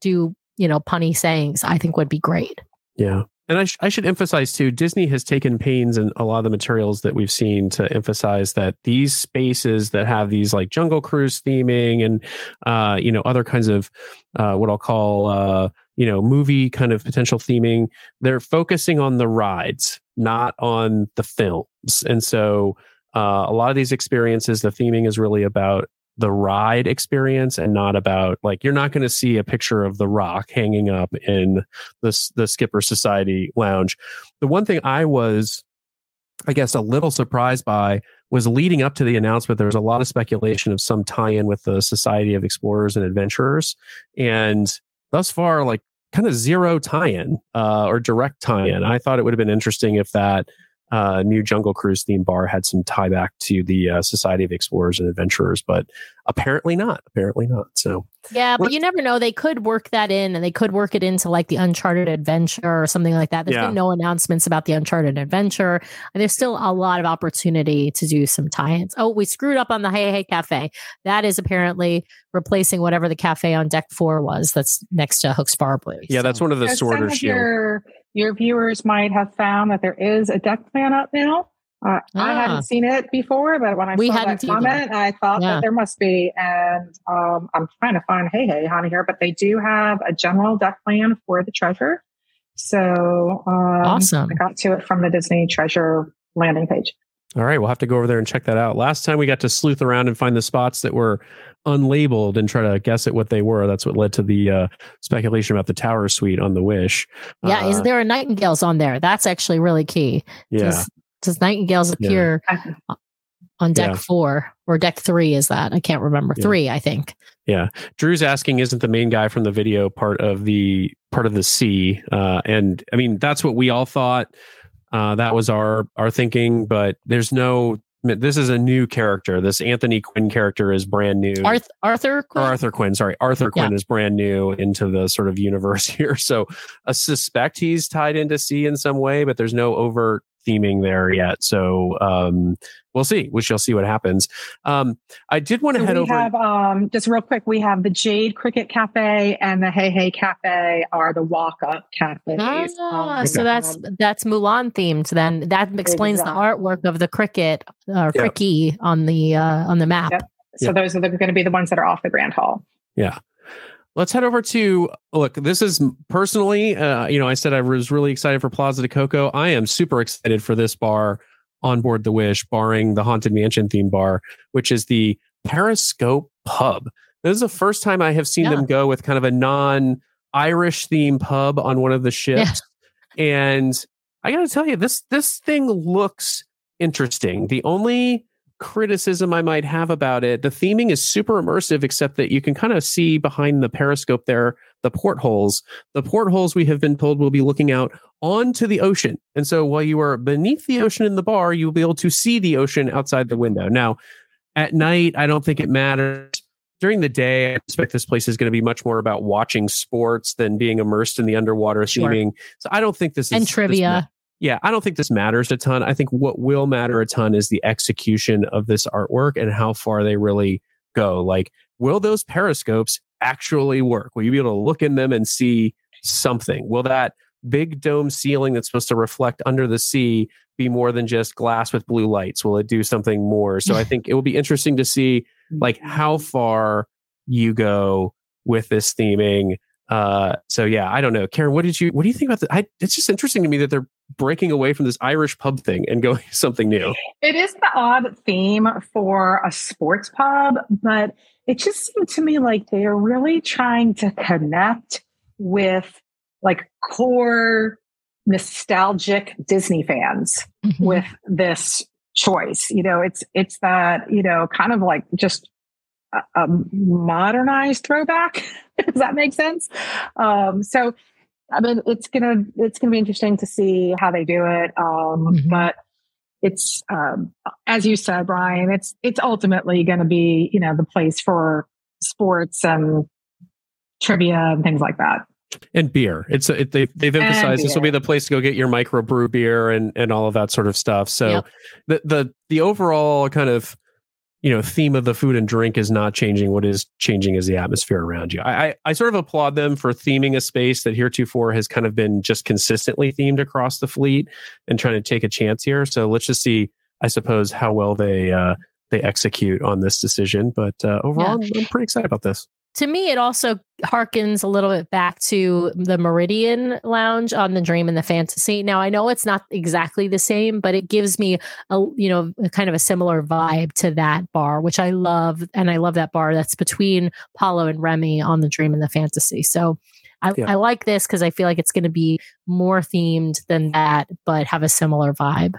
S2: do you know punny sayings, I think would be great.
S1: Yeah. And I, sh- I should emphasize too, Disney has taken pains in a lot of the materials that we've seen to emphasize that these spaces that have these like jungle cruise theming and, uh, you know, other kinds of, uh, what I'll call, uh, you know, movie kind of potential theming, they're focusing on the rides, not on the films. And so, uh, a lot of these experiences, the theming is really about the ride experience and not about like you're not going to see a picture of the rock hanging up in the the skipper society lounge. The one thing i was i guess a little surprised by was leading up to the announcement there was a lot of speculation of some tie-in with the society of explorers and adventurers. And thus far like kind of zero tie-in uh, or direct tie-in. I thought it would have been interesting if that uh, new Jungle Cruise theme bar had some tie back to the uh, Society of Explorers and Adventurers, but apparently not. Apparently not. So
S2: Yeah, but you never know. They could work that in and they could work it into like the Uncharted Adventure or something like that. There's
S1: Yeah.
S2: been no announcements about the Uncharted Adventure. And there's still a lot of opportunity to do some tie ins. Oh, we screwed up on the Hey Hey Cafe. That is apparently replacing whatever the cafe on deck four was that's next to Hook's Barbary.
S1: yeah, that's one of the
S3: So
S1: sword or
S3: of
S1: shield.
S3: your your viewers might have found that there is a deck plan up now. Uh, I
S2: Ah.
S3: hadn't seen it before, but when I
S2: We
S3: saw
S2: hadn't
S3: that
S2: either.
S3: comment, I thought
S2: Yeah.
S3: that there must be. And um, I'm trying to find Hey Hey on here, but they do have a general deck plan for the treasure. So um,
S2: Awesome.
S3: I got to it from the Disney Treasure landing page.
S1: All right, we'll have to go over there and check that out. Last time we got to sleuth around and find the spots that were unlabeled and try to guess at what they were. That's what led to the uh, speculation about the tower suite on the Wish.
S2: Yeah,
S1: Uh,
S2: is there a Nightingales on there? That's actually really key.
S1: yeah.
S2: Does, does Nightingales
S1: Yeah.
S2: appear on deck
S1: Yeah.
S2: four or deck three? Is that? I can't remember.
S1: Yeah.
S2: Three, I think.
S1: Yeah, Drew's asking, isn't the main guy from the video part of the part of the sea? Uh, and I mean, that's what we all thought. Uh, that was our our thinking, but there's no. This is a new character. This Anthony Quinn character is brand new.
S2: Arth- Arthur? Quinn?
S1: Arthur Quinn, sorry, Arthur
S2: Yeah.
S1: Quinn is brand new into the sort of universe here. So I suspect he's tied into C in some way, but there's no overt theming there yet. So um, we'll see. We shall see what happens. Um, I did want to
S3: So
S1: head
S3: we
S1: over.
S3: have um, just real quick. We have the Jade Cricket Cafe and the Hey Hey Cafe are the walk up cafes.
S2: Ah,
S3: Um,
S2: so that's that's Mulan themed. Then that explains the artwork of the cricket or
S1: Yeah.
S2: Cri-Kee on the uh, on the map.
S3: Yep. so those are going to be the ones that are off the Grand Hall.
S1: Let's head over to look. This is personally, uh, you know, I said I was really excited for Plaza de Coco. I am super excited for this bar on board the Wish, barring the Haunted Mansion theme bar, which is the Periscope Pub. This is the first time I have seen
S2: Yeah.
S1: them go with kind of a non-Irish theme pub on one of the ships, and I got to tell you, this this thing looks interesting. The only criticism I might have about it. The theming is super immersive, except that you can kind of see behind the periscope there the portholes. The portholes we have been told will be looking out onto the ocean. And so while you are beneath the ocean in the bar, you will be able to see the ocean outside the window. Now, at night, I don't think it matters. During the day, I expect this place is going to be much more about watching sports than being immersed in the underwater
S2: Sure.
S1: theming. So I don't think this is
S2: and
S1: this
S2: trivia.
S1: Yeah, I don't think this matters a ton. I think what will matter a ton is the execution of this artwork and how far they really go. Like, will those periscopes actually work? Will you be able to look in them and see something? Will that big dome ceiling that's supposed to reflect under the sea be more than just glass with blue lights? Will it do something more? So I think it will be interesting to see like how far you go with this theming. Uh, so yeah, I don't know, Karen. What did you? What do you think about that? It's just interesting to me that they're breaking away from this Irish pub thing and going something new.
S3: It is the odd theme for a sports pub, but it just seemed to me like they are really trying to connect with like core nostalgic Disney fans mm-hmm. with this choice. You know, it's it's that you know kind of like just a, a modernized throwback. Does that make sense? Um, so, I mean, it's gonna it's gonna be interesting to see how they do it. Um, mm-hmm. But it's um, as you said, Brian. It's it's ultimately going to be you know the place for sports and trivia and things like that
S1: and beer. It's it, they, they've emphasized this will be the place to go get your microbrew beer and and all of that sort of stuff. So yep. the the the overall kind of you know theme of the food and drink is not changing. What is changing is the atmosphere around you. I I, I sort of applaud them for theming a space that heretofore has kind of been just consistently themed across the fleet and trying to take a chance here. So let's just see, I suppose, how well they uh, they execute on this decision. But uh, overall, yeah. I'm, I'm pretty excited about this
S2: to me, it also harkens a little bit back to the Meridian Lounge on the Dream and the Fantasy. Now, I know it's not exactly the same, but it gives me a you know kind of a similar vibe to that bar, which I love, and I love that bar that's between Palo and Remy on the Dream and the Fantasy. So. I, yeah. I like this because I feel like it's going to be more themed than that, but have a similar vibe.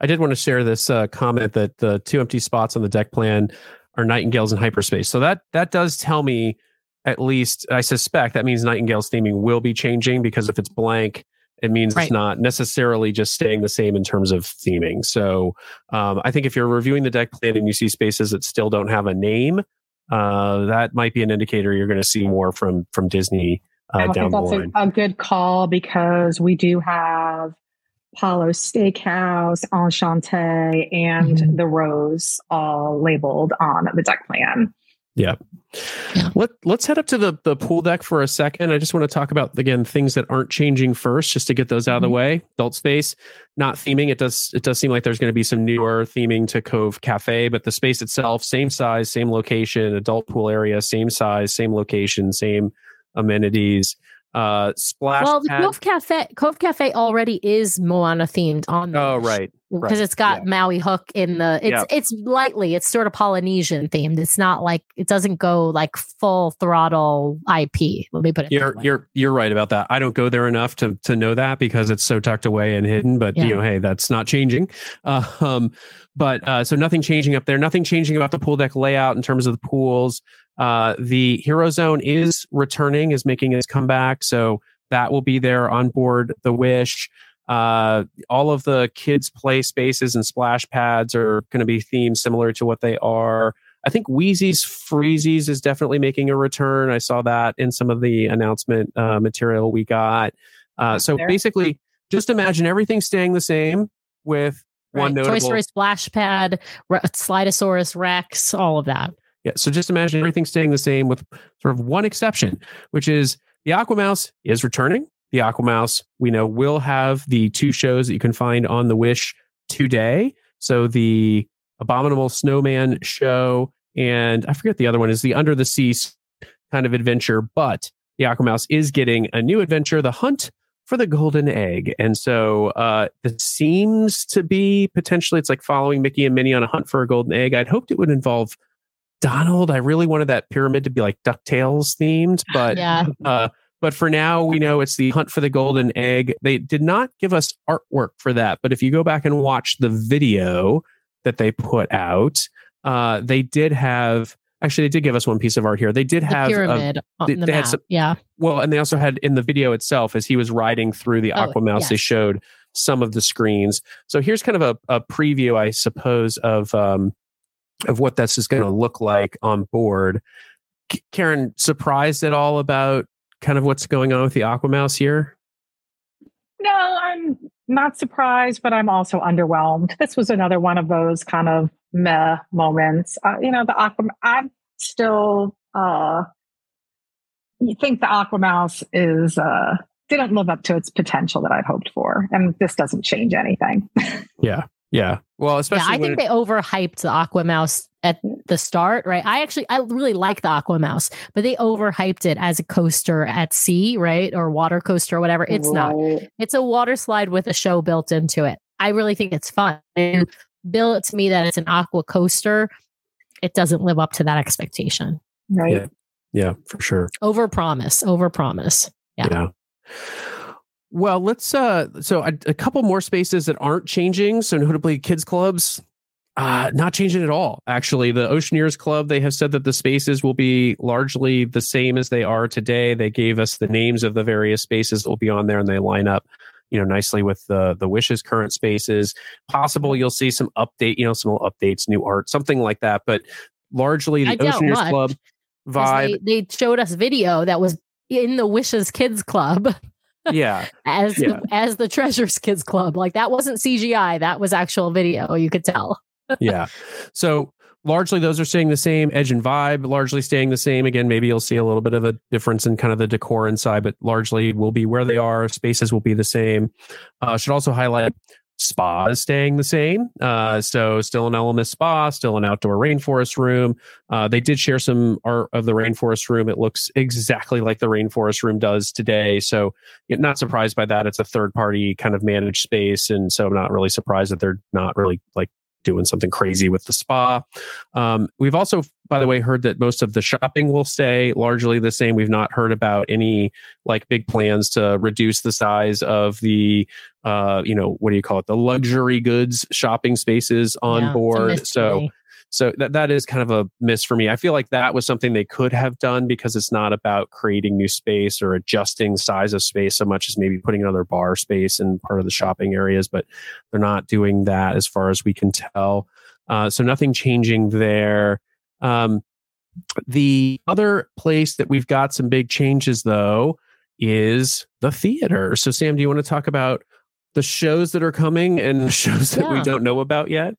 S1: I did want to share this uh, comment that the two empty spots on the deck plan are nightingales in hyperspace. So that that does tell me at least I suspect that means nightingales theming will be changing because if it's blank, it means right. it's not necessarily just staying the same in terms of theming. So um, I think if you're reviewing the deck plan and you see spaces that still don't have a name, uh, that might be an indicator you're going to see more from from Disney uh, I
S3: think that's a, a, good call because we do have Palo Steakhouse, Enchante, and mm-hmm. the Rose all labeled on the deck plan.
S1: Yeah. yeah. Let, let's head up to the, the pool deck for a second. I just want to talk about, again, things that aren't changing first, just to get those out of the mm-hmm. way. Adult space, not theming. It does, it does seem like there's going to be some newer theming to Cove Cafe, but the space itself, same size, same location, adult pool area, same size, same location, same amenities uh splash
S2: well the pad. cove cafe cove cafe already is moana themed on
S1: oh right
S2: because right. it's got yeah. maui hook in the it's it's lightly it's sort of polynesian themed it's not like it doesn't go like full throttle ip let me put it
S1: you're you're you're right about that i don't go there enough to to know that because it's so tucked away and hidden but yeah. you know hey that's not changing uh, um but uh so nothing changing up there nothing changing about the pool deck layout in terms of the pools uh, the Hero Zone is returning, is making its comeback. So that will be there on board the Wish. Uh, all of the kids' play spaces and splash pads are going to be themed similar to what they are. I think Wheezy's Freezies is definitely making a return. I saw that in some of the announcement uh, material we got. Uh, so there. basically, just imagine everything staying the same with right. one notable.
S2: Toy Story Splash Pad, Slidosaurus Rex, all of that.
S1: Yeah. So just imagine everything staying the same with sort of one exception, which is the Aquamouse is returning. The Aquamouse, we know, will have the two shows that you can find on the Wish today. So the Abominable Snowman show, and I forget the other one is the Under the Sea kind of adventure, but the Aquamouse is getting a new adventure, The Hunt for the Golden Egg. And so uh, this seems to be potentially, it's like following Mickey and Minnie on a hunt for a golden egg. I'd hoped it would involve Donald. I really wanted that pyramid to be like DuckTales themed, but yeah. Uh, but for now, we know it's the hunt for the golden egg. They did not give us artwork for that, but if you go back and watch the video that they put out, uh, they did have. Actually, they did give us one piece of art here. They did have
S2: pyramid a, they, the they some, yeah.
S1: Well, and they also had in the video itself, as he was riding through the oh, Aquamouse, yes. they showed some of the screens. So here's kind of a, a preview, I suppose, of um, of what this is going to look like on board. Karen, surprised at all about kind of what's going on with the Aquamouse here?
S3: No, I'm not surprised, but I'm also underwhelmed. This was another one of those kind of meh moments. Uh, you know, the Aqua, I'm still, uh, you think the Aquamouse is, uh, didn't live up to its potential that I'd hoped for. And this doesn't change anything.
S1: yeah. Yeah. Well, especially
S2: yeah, I think
S1: it,
S2: they overhyped the Aqua Mouse at the start, right? I actually I really like the Aqua Mouse, but they overhyped it as a coaster at sea, right? Or water coaster or whatever. It's right. not. It's a water slide with a show built into it. I really think it's fun. And bill it to me that it's an aqua coaster, it doesn't live up to that expectation.
S3: Right.
S1: Yeah. Yeah, for sure.
S2: Over promise. Over promise. Yeah.
S1: yeah. Well, let's uh so a, a, couple more spaces that aren't changing, so notably kids clubs uh not changing at all. Actually, the Oceaneers Club, they have said that the spaces will be largely the same as they are today. They gave us the names of the various spaces that will be on there and they line up you know nicely with the the wishes current spaces possible you'll see some update you know some updates new art something like that but largely the Oceaneers Club vibe
S2: they, they, showed us video that was in the wishes kids club
S1: yeah.
S2: As
S1: yeah.
S2: The, as the treasures kids club like that wasn't cgi that was actual video you could tell.
S1: Yeah. So largely those are staying the same edge and vibe largely staying the same. Again maybe you'll see a little bit of a difference in kind of the decor inside but largely will be where they are spaces will be the same. Uh, should also highlight spa is staying the same. Uh, so still an Elemis spa still an outdoor rainforest room. Uh, they did share some art of the rainforest room. It looks exactly like the rainforest room does today. So not surprised by that. It's a third party kind of managed space and so i'm not really surprised that they're not really like doing something crazy with the spa. Um, we've also, by the way, heard that most of the shopping will stay largely the same. We've not heard about any like big plans to reduce the size of the, uh, you know, what do you call it, the luxury goods shopping spaces on yeah, board. So so that that is kind of a miss for me. I feel like that was something they could have done because it's not about creating new space or adjusting size of space so much as maybe putting another bar space in part of the shopping areas, but they're not doing that as far as we can tell. Uh, so nothing changing there. Um, the other place that we've got some big changes though is the theater. So Sam, do you want to talk about the shows that are coming and shows that yeah. we don't know about yet?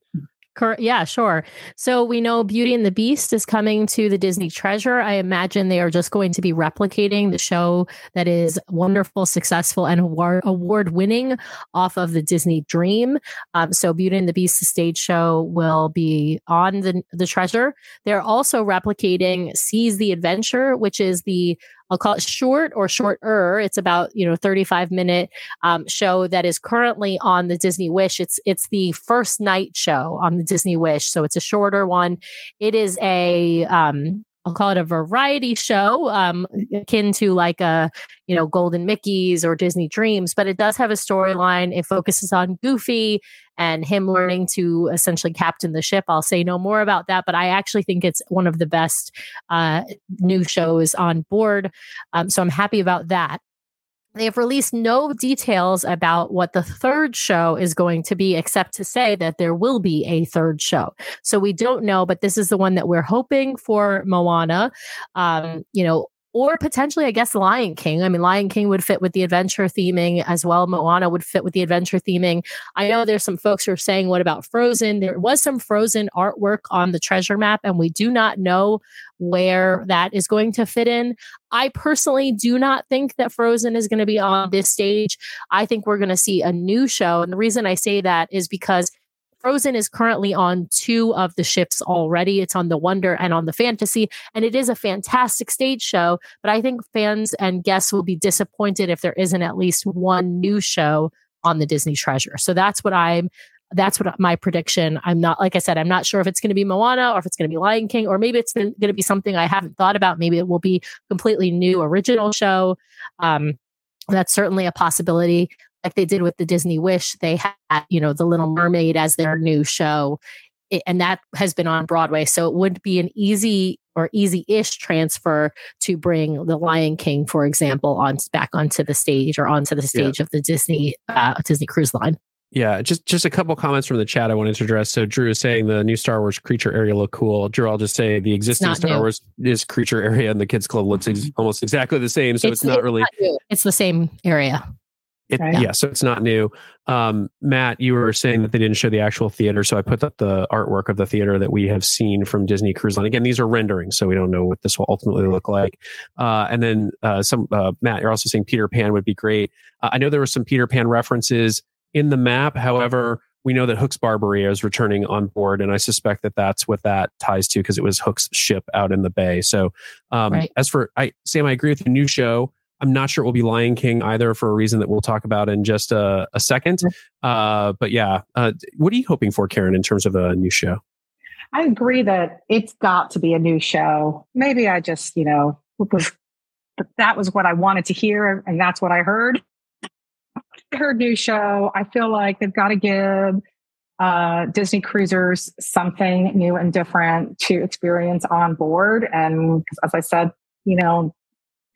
S2: Yeah, sure. So we know Beauty and the Beast is coming to the Disney Treasure. I imagine they are just going to be replicating the show that is wonderful, successful, and award winning off of the Disney Dream. Um, so Beauty and the Beast, the stage show, will be on the, the Treasure. They're also replicating Seas the Adventure, which is the I'll call it short or shorter. It's about you know 35 minute um, show that is currently on the Disney Wish. It's it's the first night show on the Disney Wish, so it's a shorter one. It is a um, I'll call it a variety show, um, akin to like a, you know, Golden Mickey's or Disney Dreams, but it does have a storyline. It focuses on Goofy and him learning to essentially captain the ship. I'll say no more about that, but I actually think it's one of the best uh, new shows on board. Um, so I'm happy about that. They have released no details about what the third show is going to be, except to say that there will be a third show. So we don't know, but this is the one that we're hoping for Moana. Um, you know, or potentially, I guess, Lion King. I mean, Lion King would fit with the adventure theming as well. Moana would fit with the adventure theming. I know there's some folks who are saying, what about Frozen? There was some Frozen artwork on the treasure map, and we do not know where that is going to fit in. I personally do not think that Frozen is going to be on this stage. I think we're going to see a new show. And the reason I say that is because Frozen is currently on two of the ships already. It's on the Wonder and on the Fantasy, and it is a fantastic stage show. But I think fans and guests will be disappointed if there isn't at least one new show on the Disney Treasure. So that's what I'm. That's what my prediction. I'm not like I said. I'm not sure if it's going to be Moana or if it's going to be Lion King or maybe it's going to be something I haven't thought about. Maybe it will be completely new original show. Um, that's certainly a possibility like they did with the Disney Wish, they had, you know, The Little Mermaid as their new show. and that has been on Broadway. So it would be an easy or easy-ish transfer to bring the Lion King, for example, on back onto the stage or onto the stage yeah. of the Disney uh, Disney Cruise Line.
S1: Yeah, just just a couple comments from the chat I wanted to address. So Drew is saying the new Star Wars creature area look cool. Drew, I'll just say the existing Star new. Wars is creature area and the kids club looks ex- almost exactly the same. So it's, it's not really.
S2: Not it's the same area.
S1: It,
S3: Right.
S1: Yeah, so it's not new. Um, Matt, you were saying that they didn't show the actual theater, so I put up the artwork of the theater that we have seen from Disney Cruise Line. Again, these are renderings, so we don't know what this will ultimately look like. Uh, and then uh, some uh, Matt, you're also saying Peter Pan would be great. Uh, I know there were some Peter Pan references in the map. However, we know that Hook's Barbary is returning on board, and I suspect that that's what that ties to because it was Hook's ship out in the bay. So, um,
S2: Right.
S1: as for I, Sam, I agree with the new show. I'm not sure it will be Lion King either for a reason that we'll talk about in just a, a second. Uh, but yeah, uh, what are you hoping for, Karen, in terms of a new show?
S3: I agree that it's got to be a new show. Maybe I just, you know, was that was what I wanted to hear, and that's what I heard. I heard new show. I feel like they've got to give uh, Disney cruisers something new and different to experience on board. And as I said, you know,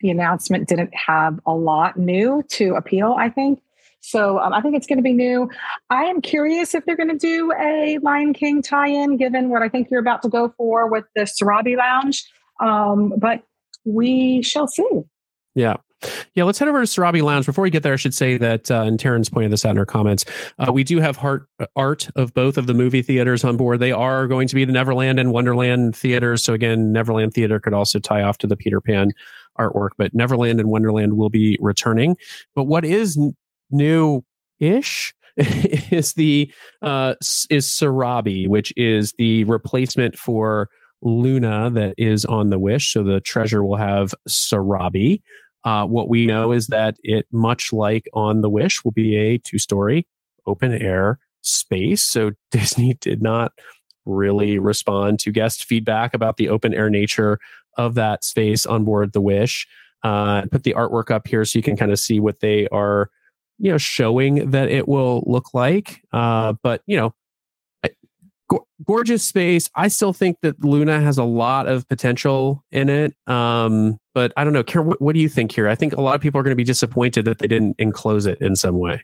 S3: the announcement didn't have a lot new to appeal. I think. So um, I think it's going to be new. I am curious if they're going to do a Lion King tie-in, given what I think you're about to go for with the Sarabi Lounge. Um, but we shall see.
S1: Yeah. Yeah, let's head over to Sarabi Lounge. Before we get there, I should say that, uh, and Taryn's pointed this out in her comments, uh, we do have heart, art of both of the movie theaters on board. They are going to be the Neverland and Wonderland theaters. So, again, Neverland Theater could also tie off to the Peter Pan artwork, but Neverland and Wonderland will be returning. But what is n- new ish? is the uh is Sarabi, which is the replacement for Luna that is on the Wish. So the treasure will have Sarabi. Uh, what we know is that it, much like on the Wish, will be a two-story open air space. So Disney did not really respond to guest feedback about the open air nature of that space on board the Wish. Uh, put the artwork up here so you can kind of see what they are, you know, showing that it will look like. Uh, but you know, go- gorgeous space. I still think that Luna has a lot of potential in it. Um, but I don't know, Karen, what, what do you think here? I think a lot of people are going to be disappointed that they didn't enclose it in some way.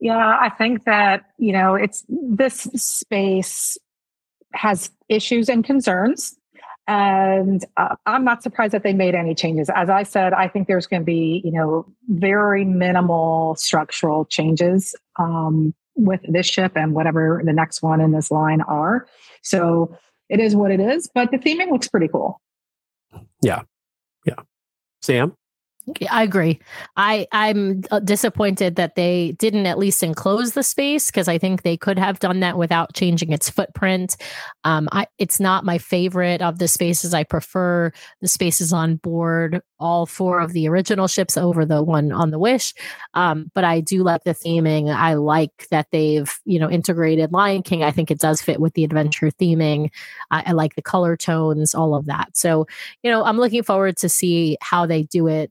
S3: Yeah, I think that, you know, it's this space has issues and concerns. And uh, I'm not surprised that they made any changes. As I said, I think there's going to be, you know, very minimal structural changes um, with this ship and whatever the next one in this line are. So it is what it is, but the theming looks pretty cool.
S1: Sam?
S2: I agree. I I'm uh, disappointed that they didn't at least enclose the space because I think they could have done that without changing its footprint. Um, I it's not my favorite of the spaces. I prefer the spaces on board all four of the original ships over the one on the Wish. Um, but I do like the theming. I like that they've you know integrated Lion King. I think it does fit with the adventure theming. I, I like the color tones, all of that. So you know I'm looking forward to see how they do it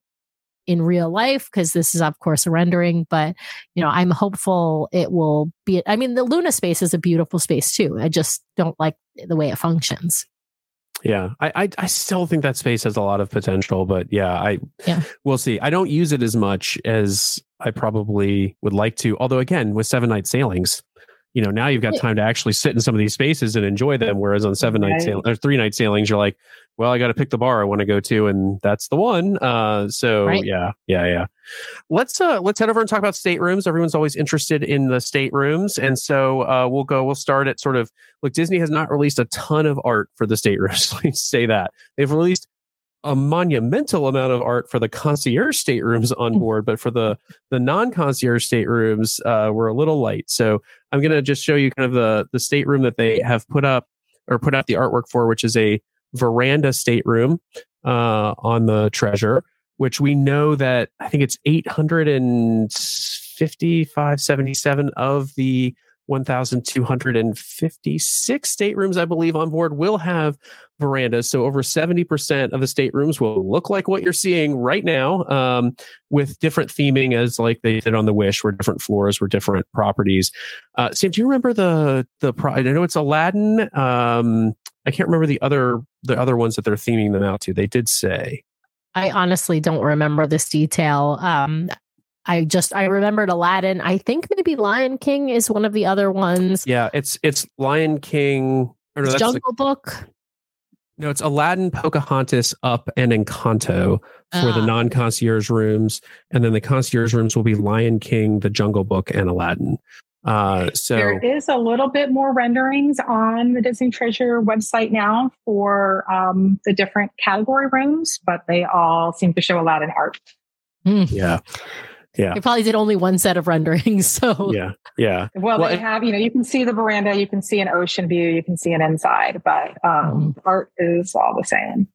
S2: in real life because this is of course a rendering but you know i'm hopeful it will be i mean the luna space is a beautiful space too i just don't like the way it functions
S1: Yeah, I, I I still think that space has a lot of potential, but yeah, I
S2: Yeah.
S1: we'll see. I don't use it as much as I probably would like to. Although again, with seven night sailings, you know, now you've got time to actually sit in some of these spaces and enjoy them. Whereas on seven night
S3: Right.
S1: sail or three night sailings, you're like, well, I got to pick the bar I want to go to, and that's the one. Uh, so
S2: Right.
S1: yeah, yeah, yeah. Let's uh let's head over and talk about staterooms. Everyone's always interested in the staterooms, and so uh, we'll go. We'll start at sort of look. Disney has not released a ton of art for the staterooms. Let me say that they've released a monumental amount of art for the concierge staterooms on board, but for the the non concierge staterooms, uh, we're a little light. So I'm going to just show you kind of the the stateroom that they have put up or put out the artwork for, which is a veranda stateroom uh, on the treasure, which we know that I think it's 855, 77 of the 1,256 staterooms, I believe, on board will have verandas. So over 70% of the staterooms will look like what you're seeing right now, um, with different theming as like they did on the Wish, where different floors were different properties. Uh, Sam, do you remember the the? Pro- I know it's Aladdin. Um, I can't remember the other the other ones that they're theming them out to. They did say.
S2: i honestly don't remember this detail um i just i remembered aladdin i think maybe lion king is one of the other ones
S1: Yeah, it's it's Lion King. Or no,
S2: It's
S1: that's the-
S2: jungle book
S1: No, it's Aladdin, Pocahontas, Up, and Encanto for the
S2: Ah.
S1: non concierge rooms. And then the concierge rooms will be Lion King, The Jungle Book, and Aladdin. Uh, so,
S3: There is a little bit more renderings on the Disney Treasure website now for um, the different category rooms, but they all seem to show Aladdin art.
S2: Hmm.
S1: yeah. Yeah.
S2: They probably did only one set of renderings. So
S1: Yeah. Yeah.
S3: Well,
S1: Well,
S3: they
S1: it-
S3: have, you know, you can see the veranda, you can see an ocean view, you can see an inside, but um, art is all the same.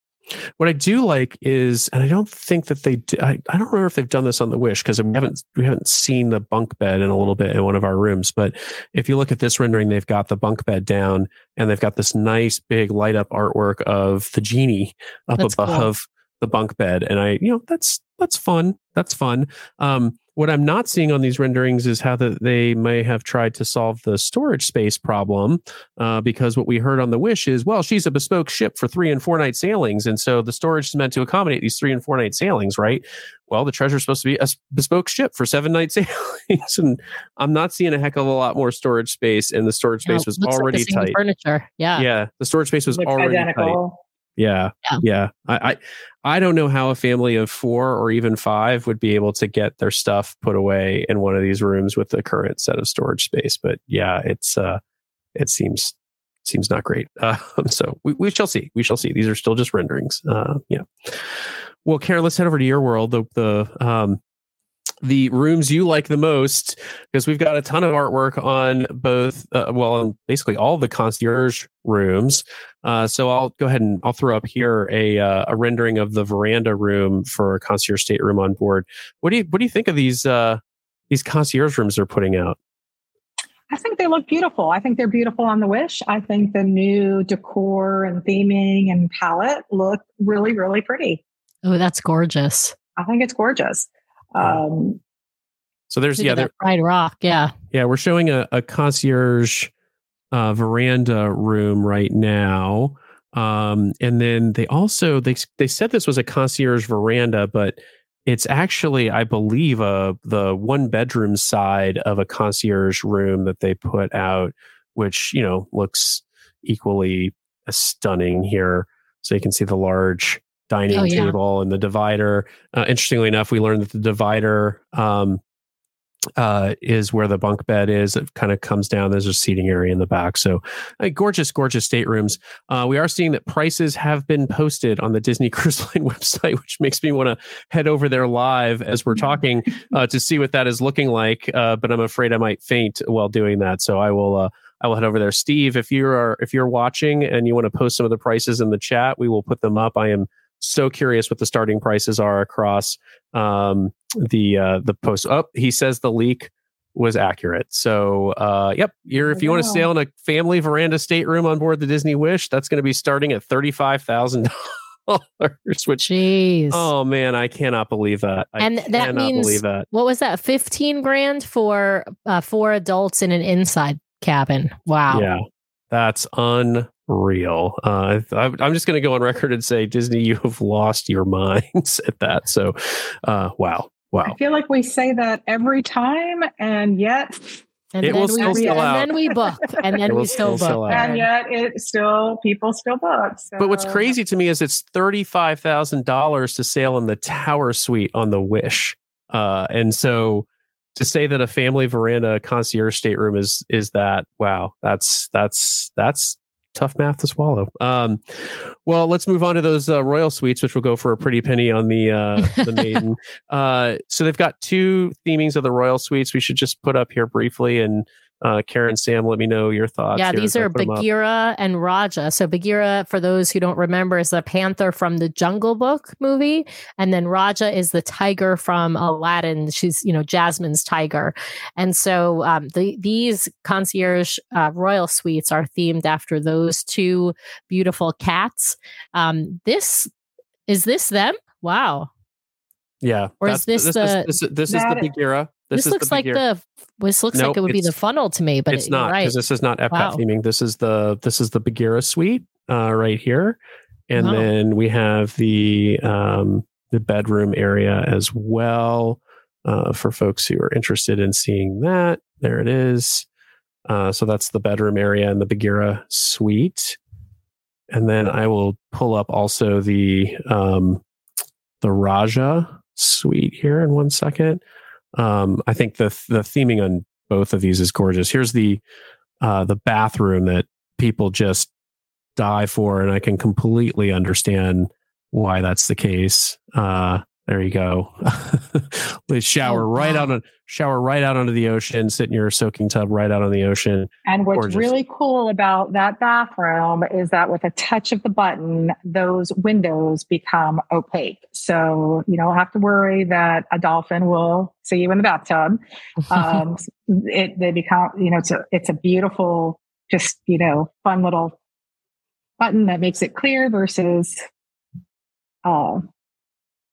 S1: What I do like is, and I don't think that they, do, I, I don't remember if they've done this on the Wish because we haven't we haven't seen the bunk bed in a little bit in one of our rooms. But if you look at this rendering, they've got the bunk bed down and they've got this nice big light up artwork of the genie up
S2: That's cool.
S1: above the bunk bed, and I, you know, that's that's fun. That's fun. Um, what I'm not seeing on these renderings is how that they may have tried to solve the storage space problem, uh, because what we heard on the Wish is, well, she's a bespoke ship for three and four night sailings, and so the storage is meant to accommodate these three and four night sailings, right? Well, the treasure's supposed to be a bespoke ship for seven night sailings, and I'm not seeing a heck of a lot more storage space, and the storage
S2: you know,
S1: space was
S2: looks like the
S1: already
S2: same
S1: tight.
S2: Furniture. Yeah.
S1: Yeah, the storage space was
S3: Looks
S1: already tight. Yeah,
S2: Yeah.
S1: yeah. I, I I don't know how a family of four or even five would be able to get their stuff put away in one of these rooms with the current set of storage space. But yeah, it's uh, it seems seems not great. Uh, so we, we shall see. We shall see. These are still just renderings. Uh, yeah. Well, Karen, let's head over to your world. The the um, the rooms you like the most because we've got a ton of artwork on both uh, well on basically all the concierge rooms uh, so i'll go ahead and i'll throw up here a uh, a rendering of the veranda room for a concierge stateroom on board what do you what do you think of these uh these concierge rooms they're putting out
S3: I think they look beautiful. I think they're beautiful on the Wish. I think the new decor and theming and palette look really, really pretty.
S2: Oh, that's gorgeous.
S3: I think it's gorgeous. Um,
S1: so there's
S2: Look
S1: yeah
S2: at
S1: there,
S2: Pride Rock. Yeah.
S1: yeah we're showing a, a concierge uh, veranda room right now um, and then they also they they said this was a concierge veranda but it's actually i believe uh, the one bedroom side of a concierge room that they put out which you know looks equally stunning here so you can see the large dining
S2: Oh, yeah.
S1: table and the divider uh, interestingly enough we learned that the divider um, uh, is where the bunk bed is. It kind of comes down. There's a seating area in the back. So, uh, gorgeous, gorgeous staterooms. Uh, we are seeing that prices have been posted on the Disney Cruise Line website, which makes me want to head over there live as we're talking uh, to see what that is looking like. Uh, but I'm afraid I might faint while doing that. So I will. Uh, I will head over there. Steve, if you are if you're watching and you want to post some of the prices in the chat, we will put them up. I am so curious what the starting prices are across um, the uh, the post. Up, oh, he says the leak was accurate. So, uh, yep, you're if you want to sail in a family veranda stateroom on board the Disney Wish, that's going to be starting at thirty five thousand dollars. Which,
S2: Jeez.
S1: oh man, I cannot believe that. I
S2: And that
S1: cannot
S2: means-
S1: believe that.
S2: What was that? 15 grand for uh, four adults in an inside cabin. Wow.
S1: Yeah, that's unreal. Uh, I, I'm just going to go on record and say, Disney, you have lost your minds at that. So, uh, wow, wow.
S3: I feel like we say that every time, and yet,
S2: And
S1: It
S2: then
S1: will
S2: we
S1: still
S2: and
S1: sell out.
S2: And then we book. And then we still
S1: still
S2: book.
S3: and yet, it still people still book. So,
S1: But what's crazy to me is it's thirty five thousand dollars to sail in the Tower Suite on the Wish, uh, and so to say that a family veranda concierge stateroom is is that wow, that's that's that's tough math to swallow. Um, well, let's move on to those uh, royal suites, which will go for a pretty penny on the uh, the maiden. uh, so they've got two themings of the royal suites. We should just put up here briefly and. Uh, Karen, Sam, let me know your thoughts.
S2: Yeah,
S1: here
S2: these are
S1: put 'em.
S2: Bagheera and Raja. So Bagheera, for those who don't remember, is the panther from the Jungle Book movie, and then Raja is the tiger from Aladdin. She's you know Jasmine's tiger, and so um, the these concierge uh, royal suites are themed after those two beautiful cats. Um, this is this them? Wow,
S1: Yeah.
S2: Or is this
S1: this,
S2: the-
S1: is, this, is- this is the
S3: That-
S1: Bagheera. This,
S2: this,
S1: is
S2: looks
S1: the
S2: like
S1: Bagheera.
S2: the this looks
S1: Nope,
S2: like it would be the funnel to me, but
S1: it's
S2: it-
S1: not
S2: you're right.
S1: because this is not Epcot
S2: Wow.
S1: theming. This is the this is the Bagheera suite uh, right here, and
S2: Wow.
S1: then we have the um, the bedroom area as well uh, for folks who are interested in seeing that. There it is. Uh, so that's the bedroom area and the Bagheera suite. and then I will pull up also the um, the Raja suite here in one second. Um, I think the the theming on both of these is gorgeous. Here's the uh, the bathroom that people just die for, and I can completely understand why that's the case. Uh, there you go. shower oh, right wow. out on shower right out onto the ocean, sit in your soaking tub right out on the ocean.
S3: And what's Gorgeous. really cool about that bathroom is that with a touch of the button, those windows become opaque. So you don't have to worry that a dolphin will see you in the bathtub. Um, it they become you know it's a it's a beautiful, just you know, fun little button that makes it clear versus uh,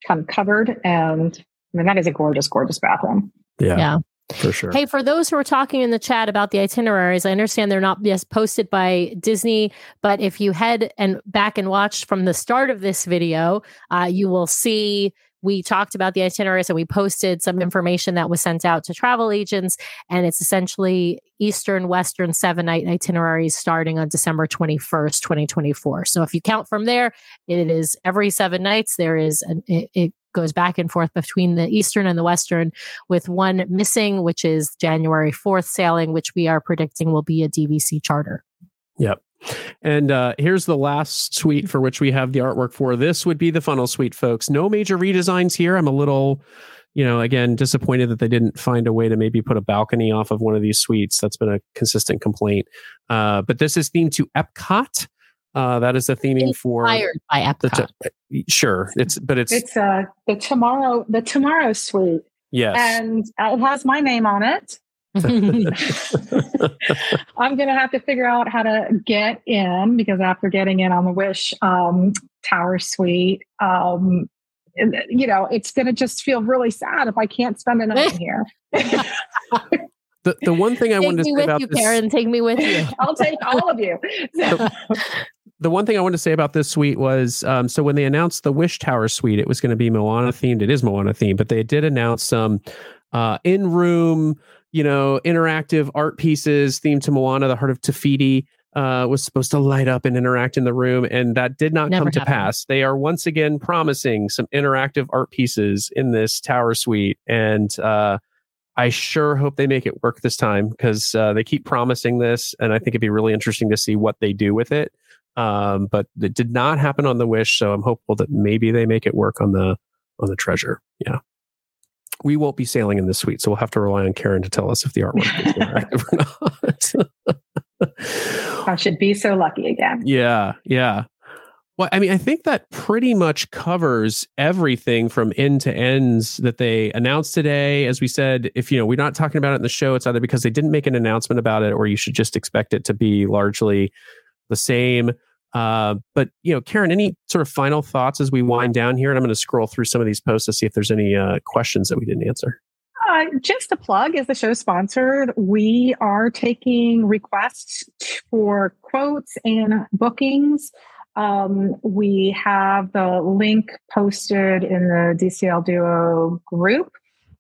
S3: kind of covered. And I mean, that is a gorgeous, gorgeous bathroom.
S1: Yeah. Yeah. For sure.
S2: Hey, for those who are talking in the chat about the itineraries, I understand they're not just posted by Disney, but if you head and back and watch from the start of this video, uh, you will see we talked about the itineraries and we posted some information that was sent out to travel agents. And it's essentially Eastern, Western seven night itineraries starting on December 21st, 2024. So if you count from there, it is every seven nights. There is, an, it, it goes back and forth between the Eastern and the Western, with one missing, which is January 4th sailing, which we are predicting will be a DVC charter.
S1: Yep. And uh, here's the last suite for which we have the artwork for. This would be the funnel suite, folks. No major redesigns here. I'm a little, you know, again, disappointed that they didn't find a way to maybe put a balcony off of one of these suites. That's been a consistent complaint. Uh, but this is themed to Epcot. Uh, that is the theming
S2: Inspired
S1: for
S2: inspired by Epcot.
S1: T- sure, it's but it's
S3: it's uh, the tomorrow the tomorrow suite.
S1: Yes,
S3: and it has my name on it. I'm going to have to figure out how to get in because after getting in on the Wish um, Tower Suite, um, you know, it's going to just feel really sad if I can't spend a night here.
S1: the the one thing I
S2: take
S1: wanted to say about
S2: you,
S1: this,
S2: Karen, take me with you.
S3: I'll take all of you.
S1: the, the, one thing I wanted to say about this suite was um, so when they announced the Wish Tower suite, it was going to be Moana themed. It is Moana themed, but they did announce some uh, in room you know, interactive art pieces themed to Moana, the Heart of Te Fiti. Uh, was supposed to light up and interact in the room, and that did not Never come happened. to pass. They are once again promising some interactive art pieces in this tower suite, and uh, I sure hope they make it work this time because uh, they keep promising this, and I think it'd be really interesting to see what they do with it. Um, but it did not happen on the Wish, so I'm hopeful that maybe they make it work on the on the Treasure. Yeah we won't be sailing in this suite, so we'll have to rely on Karen to tell us if the artwork is interactive
S3: or not. I should be so lucky again.
S1: Yeah, yeah. Well, I mean, I think that pretty much covers everything from end to ends that they announced today. As we said, if you know we're not talking about it in the show, it's either because they didn't make an announcement about it, or you should just expect it to be largely the same. Uh, but you know, Karen, any sort of final thoughts as we wind down here? And I'm going to scroll through some of these posts to see if there's any uh, questions that we didn't answer.
S3: Uh, just a plug as the show sponsor, we are taking requests for quotes and bookings. Um, we have the link posted in the DCL Duo group.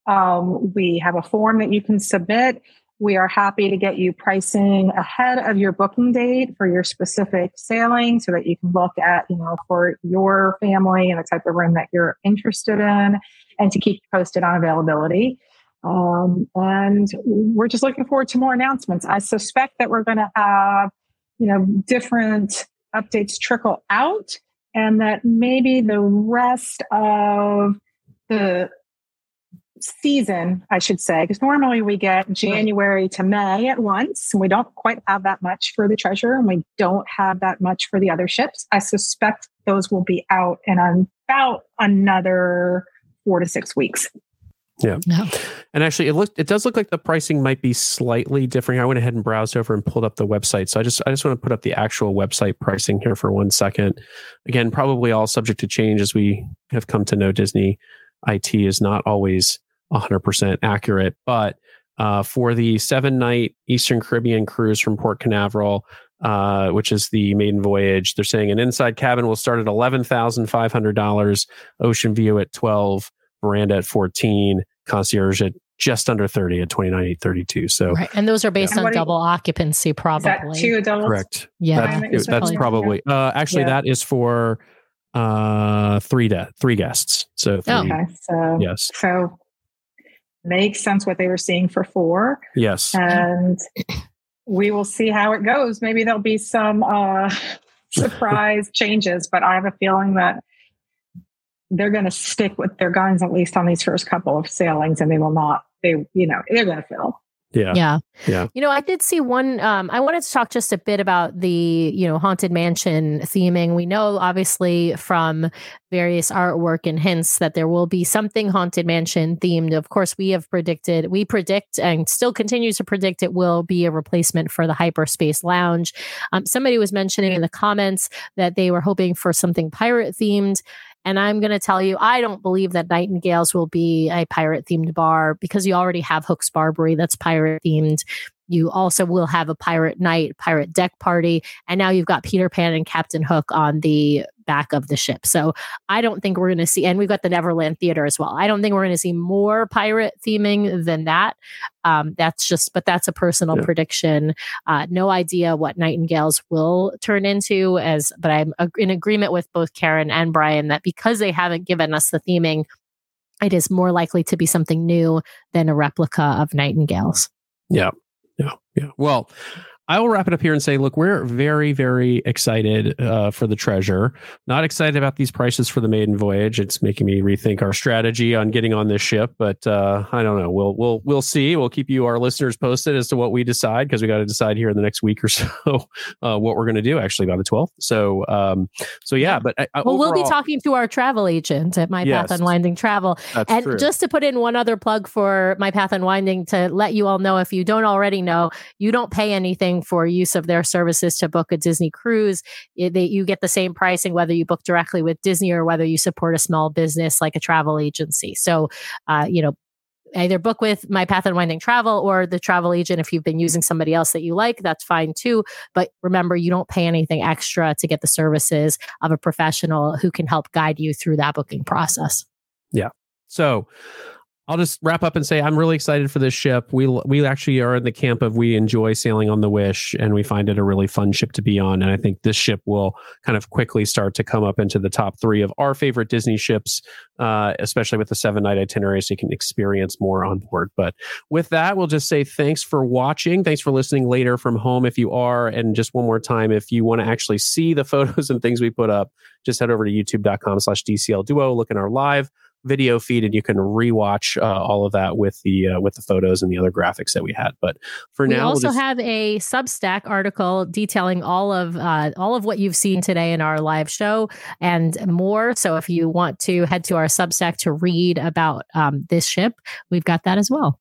S3: Um, we have a form that you can submit. We are happy to get you pricing ahead of your booking date for your specific sailing so that you can look at, you know, for your family and the type of room that you're interested in and to keep posted on availability. Um, and we're just looking forward to more announcements. I suspect that we're going to have, you know, different updates trickle out and that maybe the rest of the season, I should say, because normally we get January to May at once, and we don't quite have that much for the treasure, and we don't have that much for the other ships. I suspect those will be out in about another four to six weeks.
S1: Yeah. No. And actually it looked it does look like the pricing might be slightly different. I went ahead and browsed over and pulled up the website. So I just I just want to put up the actual website pricing here for one second. Again, probably all subject to change as we have come to know Disney IT is not always 100% accurate. But uh, for the seven night Eastern Caribbean cruise from Port Canaveral, uh, which is the maiden voyage, they're saying an inside cabin will start at $11,500, ocean view at 12, veranda at 14, concierge at just under 30 at 29,832. So,
S2: right. and those are based
S3: Yeah.
S2: on
S3: What you-
S2: double occupancy,
S3: Is
S2: probably.
S3: that two adults?
S1: correct.
S2: yeah.
S1: That's, that's
S3: probably-
S1: probably, uh, actually,
S3: Yeah.
S1: that is for uh, three, de- three guests. So, three,
S2: Oh.
S3: Okay, so
S1: yes,
S3: so makes sense what they were seeing for four,
S1: yes.
S3: and we will see how it goes. Maybe there'll be some uh, surprise changes, but I have a feeling that they're going to stick with their guns at least on these first couple of sailings, and they will not. They, you know, they're going to fill.
S1: Yeah.
S2: Yeah.
S1: Yeah.
S2: You know, I did see one. Um, I wanted to talk just a bit about the, you know, haunted mansion theming. We know, obviously, from various artwork and hints that there will be something haunted mansion themed. Of course, we have predicted, we predict and still continue to predict it will be a replacement for the hyperspace lounge. Um, somebody was mentioning in the comments that they were hoping for something pirate themed. And I'm going to tell you, I don't believe that Nightingales will be a pirate themed bar because you already have Hook's Barbary that's pirate themed. You also will have a pirate night, pirate deck party, and now you've got Peter Pan and Captain Hook on the back of the ship. So I don't think we're going to see, and we've got the Neverland Theater as well. I don't think we're going to see more pirate theming than that. Um, that's just, but that's a personal
S1: Yeah.
S2: prediction. Uh, no idea what Nightingales will turn into, as but I'm ag- in agreement with both Karen and Brian that because they haven't given us the theming, it is more likely to be something new than a replica of Nightingales.
S1: Yeah. Yeah. Yeah. Well, I will wrap it up here and say, look, we're very, very excited uh, for the treasure. Not excited about these prices for the maiden voyage. It's making me rethink our strategy on getting on this ship. But uh, I don't know. We'll we'll we'll see. We'll keep you, our listeners, posted as to what we decide because we got to decide here in the next week or so uh, what we're going to do. Actually, by the twelfth. So um, so yeah. But I, I,
S2: Well, we'll be talking to our travel agent at My
S1: Yes.
S2: Path Unwinding Travel. And
S1: true.
S2: just to put in one other plug for My Path Unwinding to let you all know if you don't already know, you don't pay anything for use of their services to book a Disney cruise. It, they, you get the same pricing whether you book directly with Disney or whether you support a small business like a travel agency. So, uh, you know, either book with my path unwinding travel or the travel agent if you've been using somebody else that you like that's fine too but remember you don't pay anything extra to get the services of a professional who can help guide you through that booking process yeah
S1: So I'll just wrap up and say I'm really excited for this ship. We we actually are in the camp of we enjoy sailing on the Wish, and we find it a really fun ship to be on. And I think this ship will kind of quickly start to come up into the top three of our favorite Disney ships, uh, especially with the seven night itinerary, so you can experience more on board. But with that, we'll just say thanks for watching. Thanks for listening later from home if you are. And just one more time, if you want to actually see the photos and things we put up, just head over to youtube.com slash DCL Duo, look in our live video feed and you can rewatch uh, all of that with the uh, with the photos and the other graphics that we had. But for
S2: we
S1: now we'll
S2: also
S1: just-
S2: have a substack article detailing all of uh, all of what you've seen today in our live show and more. So if you want to head to our substack to read about um, this ship we've got that as well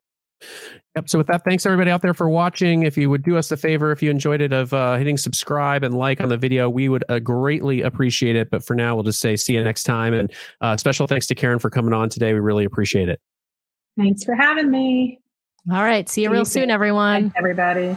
S1: Yep. So with that, thanks everybody out there for watching. If you would do us a favor, if you enjoyed it, of uh, hitting subscribe and like on the video, we would uh, greatly appreciate it. But for now, we'll just say see you next time. And uh, special thanks to Karen for coming on today. We really appreciate it.
S3: Thanks for having me,
S2: all right see you
S3: See
S2: real
S3: you
S2: soon
S3: soon.
S2: everyone
S3: everybody.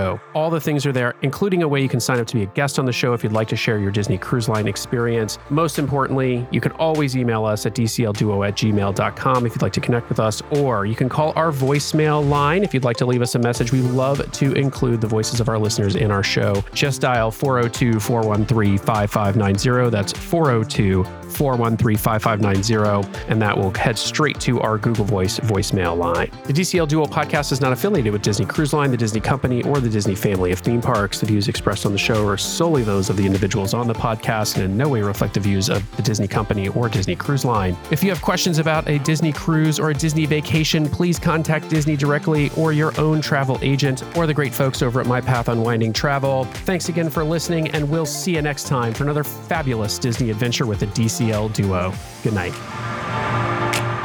S1: Show. All the things are there, including a way you can sign up to be a guest on the show if you'd like to share your Disney Cruise Line experience. Most importantly, you can always email us at dclduo at gmail.com if you'd like to connect with us, or you can call our voicemail line if you'd like to leave us a message. We love to include the voices of our listeners in our show. Just dial 402 413 5590. That's 402 413 5590, and that will head straight to our Google Voice voicemail line. The DCL Duo podcast is not affiliated with Disney Cruise Line, the Disney Company, or the Disney family of theme parks. The views expressed on the show are solely those of the individuals on the podcast and in no way reflect the views of the Disney Company or Disney Cruise Line. If you have questions about a Disney cruise or a Disney vacation, please contact Disney directly or your own travel agent or the great folks over at My Path Unwinding Travel. Thanks again for listening, and we'll see you next time for another fabulous Disney adventure with the DCL duo. Good night.